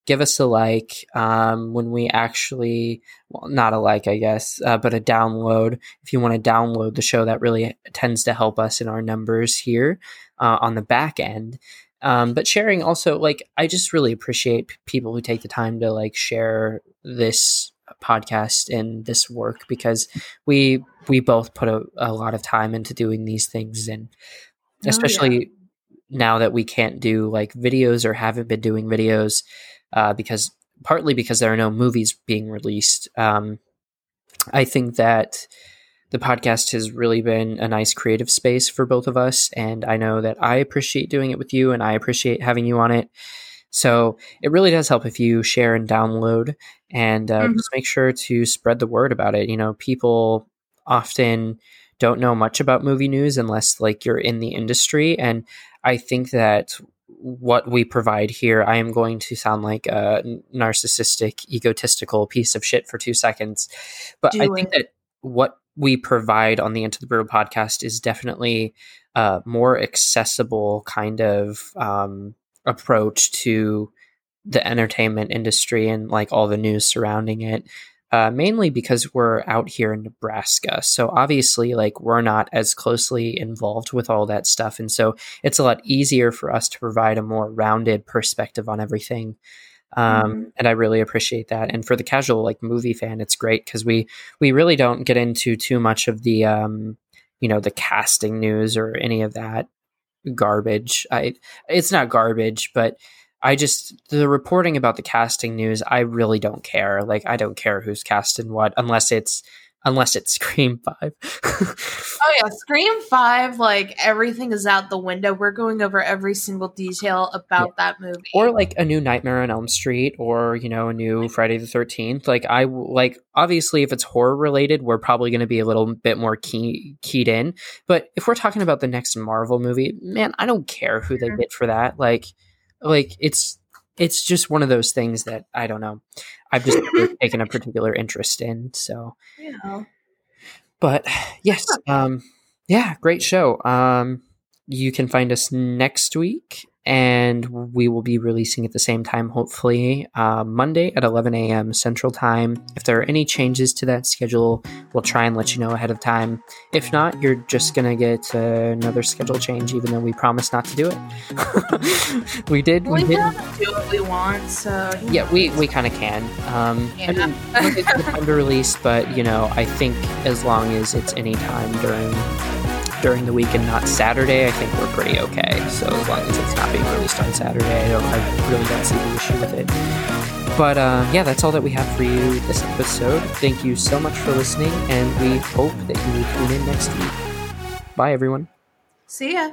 give us a like um, when we actually well not a like i guess uh, but a download. If you want to download the show that really tends to help us in our numbers here uh, on the back end. Um, but sharing also like i just really appreciate p- people who take the time to like share this podcast and this work because we we both put a, a lot of time into doing these things and Oh, especially now that we can't do like videos or haven't been doing videos uh, because partly because there are no movies being released. Um, I think that the podcast has really been a nice creative space for both of us, and I know that I appreciate doing it with you, and I appreciate having you on it. So it really does help if you share and download, and uh, Mhm. just make sure to spread the word about it. You know, people often don't know much about movie news unless like you're in the industry, and I think that what we provide here, I am going to sound like a narcissistic, egotistical piece of shit for two seconds. But I Do think that what we provide on the Into the Burrow podcast is definitely a more accessible kind of um, approach to the entertainment industry and like all the news surrounding it. Uh, mainly because we're out here in Nebraska. So obviously, like, we're not as closely involved with all that stuff. And so it's a lot easier for us to provide a more rounded perspective on everything. Um, Mhm. and I really appreciate that. And for the casual like movie fan, it's great because we we really don't get into too much of the um, you know the casting news or any of that garbage. I it's not garbage, but I just the reporting about the casting news. I really don't care. Like I don't care who's cast in what unless it's unless it's Scream Five. Oh yeah, Scream Five. Like everything is out the window. We're going over every single detail about that movie. or like a new Nightmare on Elm Street, or you know, a new Friday the Thirteenth. Like I like obviously, if it's horror related, we're probably going to be a little bit more key, keyed in. But if we're talking about the next Marvel movie, man, I don't care who they get for that. Like, like it's it's just one of those things that I don't know. I've just taken a particular interest in. So, know. but yes, um, yeah, great show. Um, you can find us next week, and we will be releasing at the same time, hopefully, uh, Monday at 11 a.m. Central Time. If there are any changes to that schedule, we'll try and let you know ahead of time. If not, you're just gonna get uh, another schedule change, even though we promised not to do it. we did. We We did. can do what we want. So Yeah, we, we kind of can. Um, I Yeah. mean, Monday's the time to release, but you know, I think as long as it's any time during during the week and not Saturday, I think we're pretty okay. So as long as it's not being released on Saturday, I don't, I really don't see the issue with it. But uh, yeah, that's all that we have for you this episode. Thank you so much for listening, and we hope that you tune in next week. Bye, everyone. See ya.